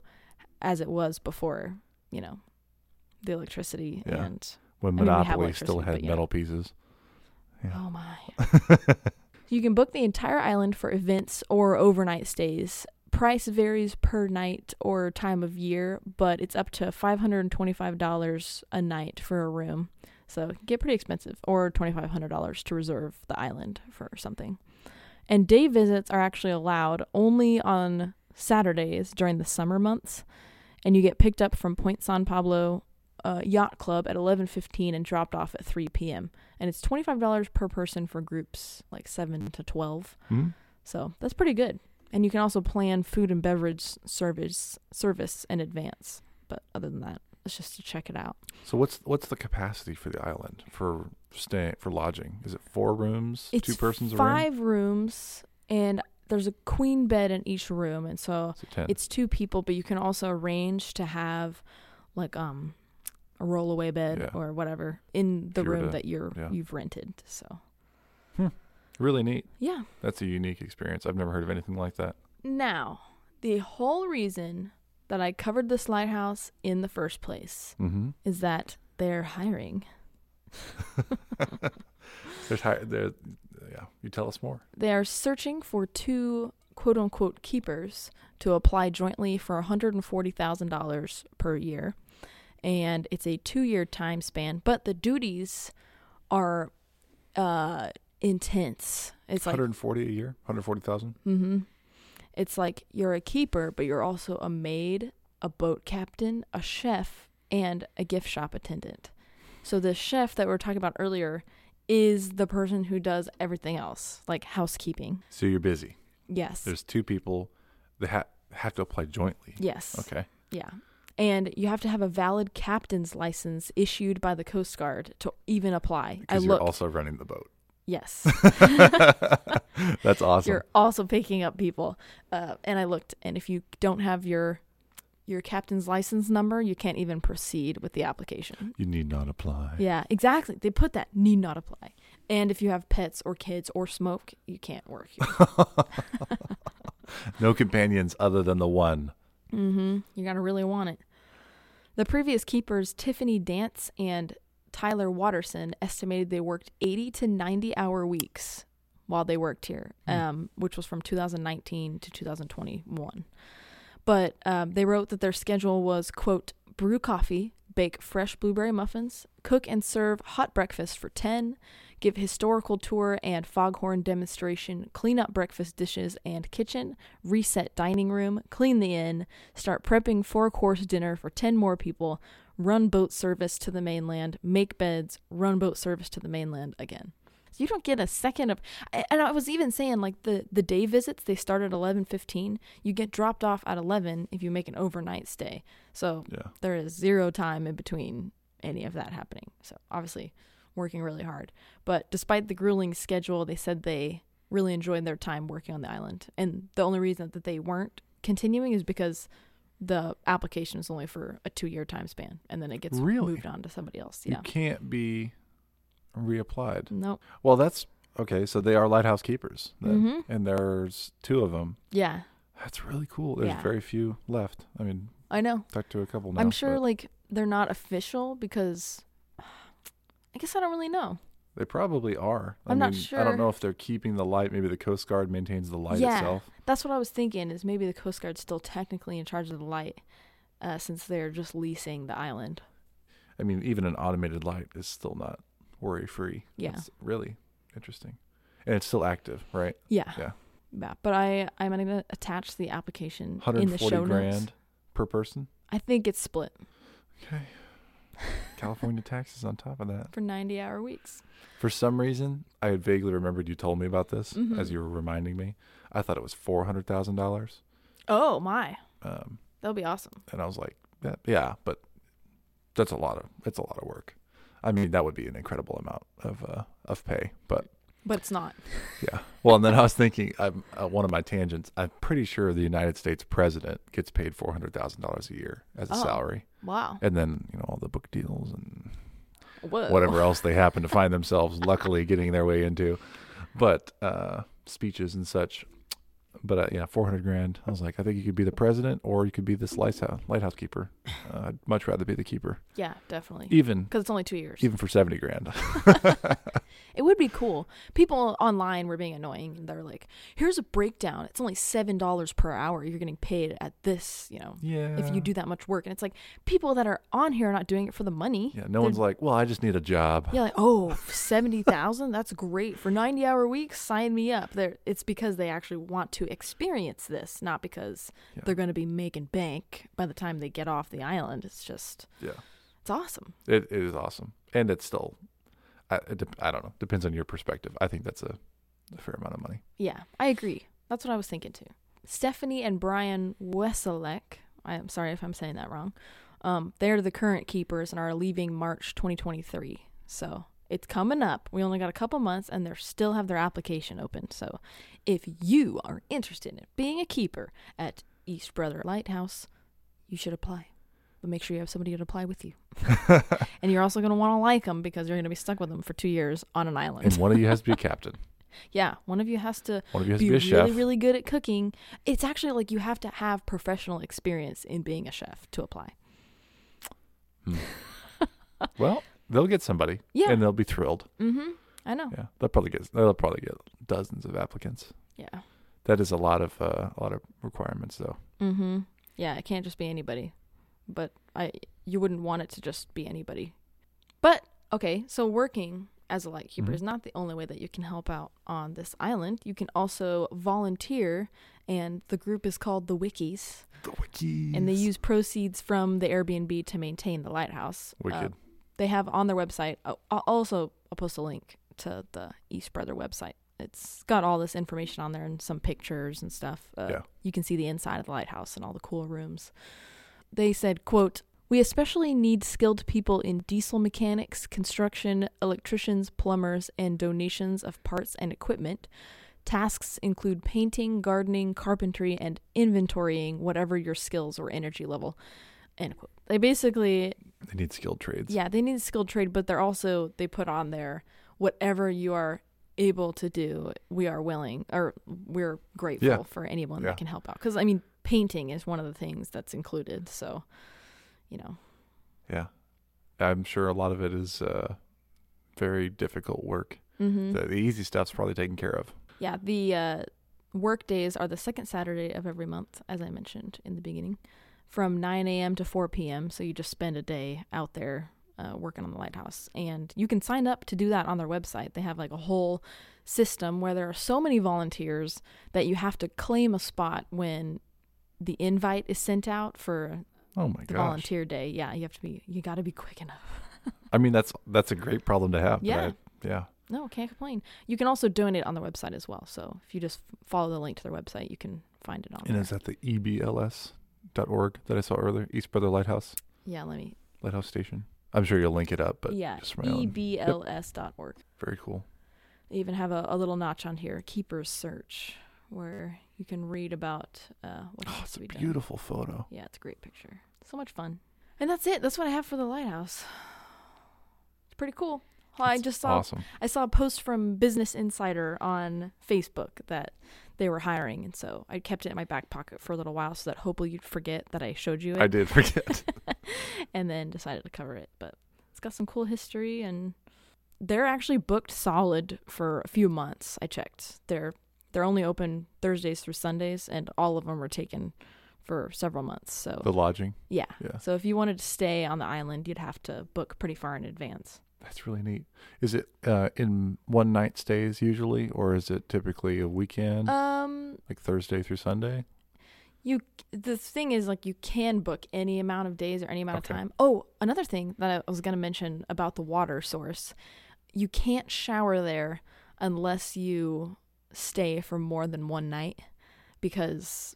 A: as it was before, you know, the electricity
B: Yeah.
A: and
B: When
A: I mean,
B: Monopoly still had
A: yeah.
B: metal pieces. Yeah.
A: Oh my. you can book the entire island for events or overnight stays. Price varies per night or time of year, but it's up to $525 a night for a room. So get pretty expensive, or $2,500 to reserve the island for something. And day visits are actually allowed only on Saturdays during the summer months. And you get picked up from Point San Pablo uh, Yacht Club at 11:15 and dropped off at 3 p.m and it's twenty five dollars per person for groups like seven to twelve.
B: Hmm?
A: So that's pretty good. And you can also plan food and beverage service service in advance. But other than that, it's just to check it out.
B: So what's what's the capacity for the island for stay for lodging? Is it four rooms,
A: It's
B: two persons a room?
A: five rooms, and there's a queen bed in each room, and so
B: Is it ten?
A: it's two people. But you can also arrange to have like um a rollaway bed
B: Yeah.
A: or whatever in the
B: If
A: room
B: to-
A: that you're
B: yeah.
A: you've rented. So
B: really neat.
A: yeah.
B: That's a unique experience. I've never heard of anything like that.
A: Now the whole reason that I covered this lighthouse in the first place
B: Mm-hmm.
A: is that they're hiring.
B: There's high, there. Yeah, you tell us more.
A: They are searching for two quote unquote keepers to apply jointly for $140,000 per year. And it's a two year time span, but the duties are uh, intense. It's like,
B: 140 a year, 140,000.
A: Mm-hmm. it's like you're a keeper, but you're also a maid, a boat captain, a chef, and a gift shop attendant. So the chef that we were talking about earlier is the person who does everything else, like housekeeping.
B: So you're busy.
A: Yes.
B: There's two people that ha- have to apply jointly.
A: Yes.
B: Okay.
A: Yeah. And you have to have a valid captain's license issued by the Coast Guard to even apply. I
B: Because you're
A: looked.
B: also running the boat.
A: Yes.
B: That's awesome.
A: You're also picking up people. Uh, and I looked, and if you don't have your your captain's license number, you can't even proceed with the application.
B: you need not apply.
A: Yeah, exactly. They put that need not apply. And if you have pets or kids or smoke, you can't work.
B: No companions other than the one.
A: Mm-hmm. You gotta really want it. The previous keepers, Tiffany Dance and Tyler Watterson, estimated they worked 80 to 90 hour weeks while they worked here,
B: Hmm.
A: um, which was from 2019 to 2021. But um, they wrote that their schedule was, quote, brew coffee, bake fresh blueberry muffins, cook and serve hot breakfast for 10, give historical tour and foghorn demonstration, clean up breakfast dishes and kitchen, reset dining room, clean the inn, start prepping four course dinner for 10 more people, run boat service to the mainland, make beds, run boat service to the mainland again. So you don't get a second of and I was even saying like the the day visits they start at 11:15, you get dropped off at 11 if you make an overnight stay. So
B: Yeah.
A: there is zero time in between any of that happening. So obviously working really hard. But despite the grueling schedule, they said they really enjoyed their time working on the island. And the only reason that they weren't continuing is because the application is only for a two year time span and then it gets
B: Really?
A: moved on to somebody else. Yeah.
B: You can't be reapplied.
A: Nope.
B: Well, that's okay. So they are lighthouse keepers, then.
A: Mhm.
B: and there's two of them.
A: Yeah.
B: That's really cool. There's
A: Yeah.
B: very few left. I mean,
A: I know.
B: talked to a couple now.
A: I'm sure
B: but
A: like they're not official because I guess I don't really know.
B: They probably are. I
A: I'm not
B: mean, I don't know if they're keeping the light. Maybe the Coast Guard maintains the light
A: Yeah.
B: itself.
A: That's what I was thinking is maybe the Coast Guard's still technically in charge of the light uh, since they're just leasing the island.
B: I mean, even an automated light is still not worry free.
A: Yeah.
B: It's really interesting, and it's still active, right?
A: Yeah.
B: Yeah.
A: Yeah. But I I'm gonna attach the application in the
B: 140
A: show
B: grand
A: notes.
B: per person.
A: I think it's split
B: Okay. California taxes on top of that.
A: for 90 hour weeks.
B: For some reason, I had vaguely remembered you told me about this
A: Mhm.
B: as you were reminding me. I thought it was four hundred thousand dollars,
A: Oh my,
B: um,
A: that'll be awesome.
B: and I was like, that, "Yeah, but that's a lot of it's a lot of work." I mean, that would be an incredible amount of uh, of pay, but
A: But it's not.
B: yeah. Well, and then I was thinking, I'm uh, one of my tangents. I'm pretty sure the United States president gets paid four hundred thousand dollars a year as a
A: Oh.
B: salary,
A: Wow.
B: and then you know all the book deals and
A: Whoa.
B: whatever else they happen to find themselves luckily getting their way into, but uh, speeches and such. But uh, yeah, four hundred grand. I was like, I think you could be the president, or you could be this lighthouse lighthouse keeper. Uh, I'd much rather be the keeper,
A: Yeah, definitely.
B: even
A: Because it's only two years.
B: even for seventy grand.
A: It would be cool. People online were being annoying and they're like, here's a breakdown. It's only $7 per hour. You're getting paid at this, you know,
B: yeah.
A: if you do that much work. And it's like, people that are on here are not doing it for the money.
B: Yeah, no
A: They're-
B: one's like, well, I just need a job.
A: Yeah, like, oh, 70,000? That's great. For 90 hour weeks, sign me up. They're, it's because they actually want to experience this, not because
B: Yeah.
A: they're going to be making bank by the time they get off the island. It's just,
B: Yeah,
A: it's awesome.
B: it, it is awesome, and it's still, I, it, dep- I don't know, depends on your perspective. I think that's a, a fair amount of money.
A: Yeah, I agree. That's what I was thinking too. Stephanie and Brian Weselek. I'm sorry if I'm saying that wrong. Um, they're the current keepers and are leaving March 2023. So it's coming up. We only got a couple months and they still have their application open. So if you are interested in being a keeper at East Brother Lighthouse, you should apply. But make sure you have somebody to apply with you. and you're also going to want to like them because you're going to be stuck with them for two years on an island.
B: And one of you has to be a captain.
A: yeah, one of you has to
B: One of you has
A: be
B: to be a
A: really,
B: chef.
A: really good at cooking. It's actually like you have to have professional experience in being a chef to apply. Hmm.
B: Well, they'll get somebody.
A: Yeah.
B: And they'll be thrilled.
A: Mm-hmm. I know.
B: Yeah. They'll probably get they'll probably get dozens of applicants.
A: Yeah.
B: That is a lot of uh, a lot of requirements though.
A: Mm-hmm. Yeah, it can't just be anybody. But I you wouldn't want it to just be anybody. But okay, so working as a lightkeeper
B: Mhm.
A: is not the only way that you can help out on this island. You can also volunteer and the group is called the Wickies
B: The wickies.
A: and they use proceeds from the Airbnb to maintain the lighthouse. Uh,
B: Wicked.
A: They have on their website. I'll I'll also I'll post a link to the East Brother website. It's got all this information on there and some pictures and stuff. Uh,
B: Yeah.
A: You can see the inside of the lighthouse and all the cool rooms. They said, "quote We especially need skilled people in diesel mechanics, construction, electricians, plumbers, and donations of parts and equipment." Tasks include painting, gardening, carpentry, and inventorying whatever your skills or energy level. End quote. They basically
B: they need skilled trades.
A: yeah, they need skilled trade, but they're also they put on there whatever you are able to do. We are willing, or we're grateful
B: Yeah.
A: for anyone
B: Yeah.
A: that can help out. Because I mean, painting is one of the things that's included. So, you know,
B: Yeah. I'm sure a lot of it is uh, very difficult work.
A: hmm
B: The, the easy stuff's probably taken care of.
A: yeah. The uh, work days are the second Saturday of every month, as I mentioned in the beginning, from 9 a.m. to 4 p.m. So you just spend a day out there uh, working on the lighthouse. And you can sign up to do that on their website. They have like a whole system where there are so many volunteers that you have to claim a spot when the invite is sent out for
B: Oh my
A: the
B: gosh.
A: volunteer day. Yeah, you have to be, you got to be quick enough.
B: I mean that's that's a great problem to have.
A: Yeah.
B: I- yeah.
A: No, can't complain. You can also donate on their website as well. So if you just follow the link to their website, you can find it on
B: And
A: there.
B: is that the E ebls.org that I saw earlier? East Brother Lighthouse
A: yeah, let me.
B: Lighthouse Station. I'm sure you'll link it up, but
A: yeah,
B: just own.
A: ebls.org.
B: very cool.
A: They even have a, a little notch on here, Keeper's Search, where you can read about uh, what
B: Oh, it's a
A: be done.
B: beautiful photo.
A: Yeah, it's a great picture. So much fun. And that's it. That's what I have for the lighthouse. It's pretty cool. Well, I just saw
B: awesome.
A: I saw a post from Business Insider on Facebook that they were hiring, and so I kept it in my back pocket for a little while so that hopefully you'd forget that I showed you it,
B: I did forget.
A: and then decided to cover it. But it's got some cool history, and they're actually booked solid for a few months. I checked. They're they're only open Thursdays through Sundays, and all of them are taken for several months. So
B: the lodging.
A: yeah.
B: Yeah.
A: So if you wanted to stay on the island, you'd have to book pretty far in advance.
B: That's really neat. Is it uh, in one night stays usually, or is it typically a weekend,
A: Um,
B: like Thursday through Sunday?
A: you the thing is like you can book any amount of days or any amount
B: Okay.
A: of time. Oh, another thing that I was going to mention about the water source. You can't shower there unless you stay for more than one night because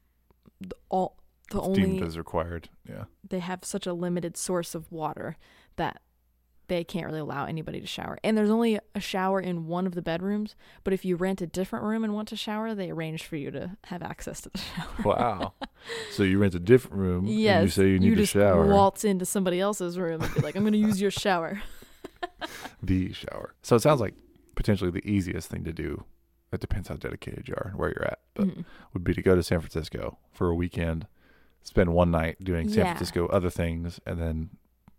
A: the, all the
B: It's
A: only
B: deemed as required. Yeah.
A: they have such a limited source of water that they can't really allow anybody to shower. And there's only a shower in one of the bedrooms, but if you rent a different room and want to shower, they arrange for you to have access to the shower.
B: Wow. so you rent a different room.
A: Yes,
B: And you say you need to
A: just
B: shower.
A: waltz into somebody else's room and be like, "I'm going to use your shower."
B: the shower. So it sounds like potentially the easiest thing to do. It depends how dedicated you are and where you're at, but
A: Mhm.
B: would be to go to San Francisco for a weekend, spend one night doing San
A: Yeah.
B: Francisco other things, and then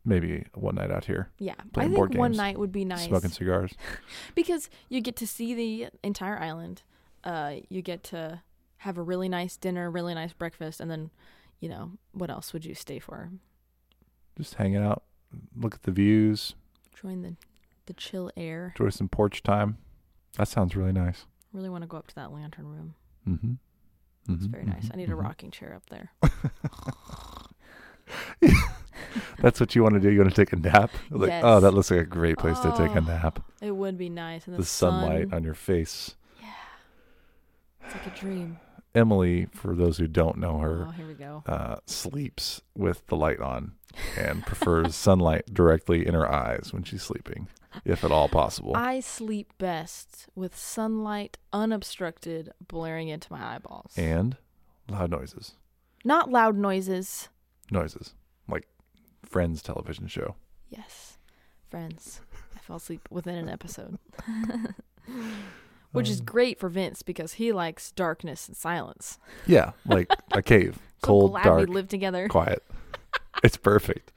B: maybe one night out here
A: Yeah, I think
B: board
A: one night would be nice
B: smoking cigars.
A: because you get to see the entire island. Uh, you get to have a really nice dinner, really nice breakfast, and then, you know, what else would you stay for?
B: Just hanging out, look at the views,
A: Join the the chill air.
B: enjoy some porch time. That sounds really nice.
A: Really want to go up to that lantern room.
B: Mm-hmm.
A: It's very nice. I need a rocking chair up there.
B: That's what you want to do. You want to take a nap. Like, oh, that looks like a great place to take a
A: Oh,
B: nap.
A: It would be nice, and the,
B: The sunlight
A: sun-
B: on your face.
A: Yeah, it's like a dream.
B: Emily, for those who don't know her,
A: Oh, here we go.
B: uh, sleeps with the light on and prefers sunlight directly in her eyes when she's sleeping, if at all possible.
A: I sleep best with sunlight unobstructed blaring into my eyeballs.
B: and loud noises.
A: Not loud noises.
B: Noises. Friends television show.
A: Yes. Friends. I fell asleep within an episode. Which is
B: Um,
A: great for Vince because he likes darkness and silence.
B: Yeah, like a cave.
A: So
B: Cold,
A: glad
B: dark,
A: we live together.
B: quiet. it's perfect.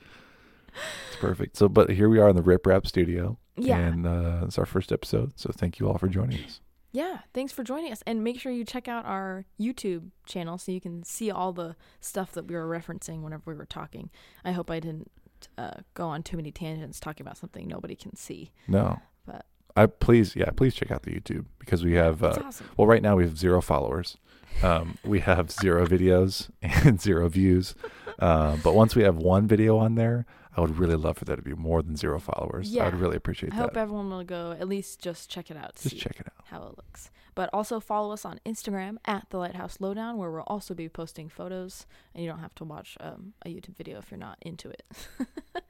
B: It's perfect. So, but here we are in the Rip Rap studio.
A: Yeah.
B: And uh, it's our first episode. So thank you all for joining us.
A: Yeah, thanks for joining us. And make sure you check out our YouTube channel so you can see all the stuff that we were referencing whenever we were talking. I hope I didn't uh, go on too many tangents talking about something nobody can see.
B: No.
A: But-
B: I please, yeah, please check out the YouTube because we have, uh,
A: awesome.
B: well, right now we have zero followers. Um, we have zero videos and zero views. Uh, but once we have one video on there, I would really love for there to be more than zero followers. Yeah. I would really appreciate
A: I
B: that.
A: I hope everyone will go at least just check it out
B: Just check it out.
A: how it looks. But also follow us on Instagram at the Lighthouse Lowdown, where we'll also be posting photos, and you don't have to watch um, a YouTube video if you're not into it.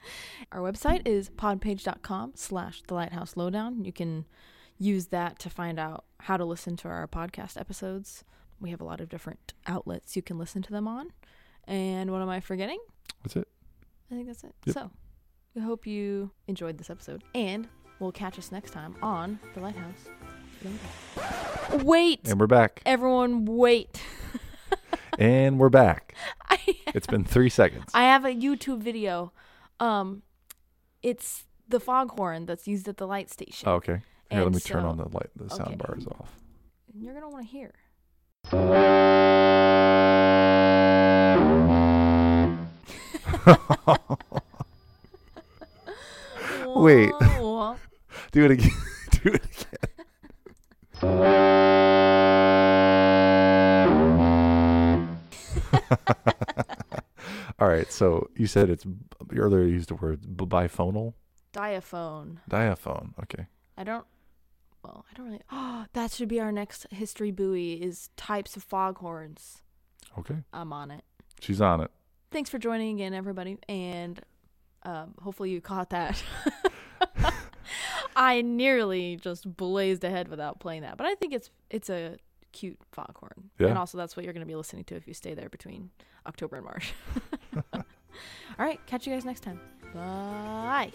A: Our website is podpage.com slash the Lighthouse Lowdown. You can use that to find out how to listen to our podcast episodes. We have a lot of different outlets you can listen to them on. And what am I forgetting?
B: That's it.
A: I think that's it.
B: Yep.
A: So, we hope you enjoyed this episode, and we'll catch us next time on The Lighthouse. Wait!
B: And we're back.
A: Everyone, wait.
B: and we're back.
A: I,
B: It's been three seconds.
A: I have a YouTube video. Um, it's the foghorn that's used at the light station.
B: Oh, okay. Here, let
A: And
B: me turn on the light. The sound
A: okay.
B: bars off.
A: You're gonna want to hear.
B: Wait. Do it again. Do it again. All right. So you said it's you earlier you used the word biphonal,
A: Diaphone.
B: diaphone. Okay.
A: I don't. Well, I don't really. Oh, that should be our next history buoy. Is types of foghorns.
B: Okay.
A: I'm on it.
B: She's on it.
A: Thanks for joining again, everybody, and um, hopefully you caught that. I nearly just blazed ahead without playing that, but I think it's it's a cute foghorn,
B: Yeah.
A: and also that's what you're going to be listening to if you stay there between October and March. All right, catch you guys next time. Bye.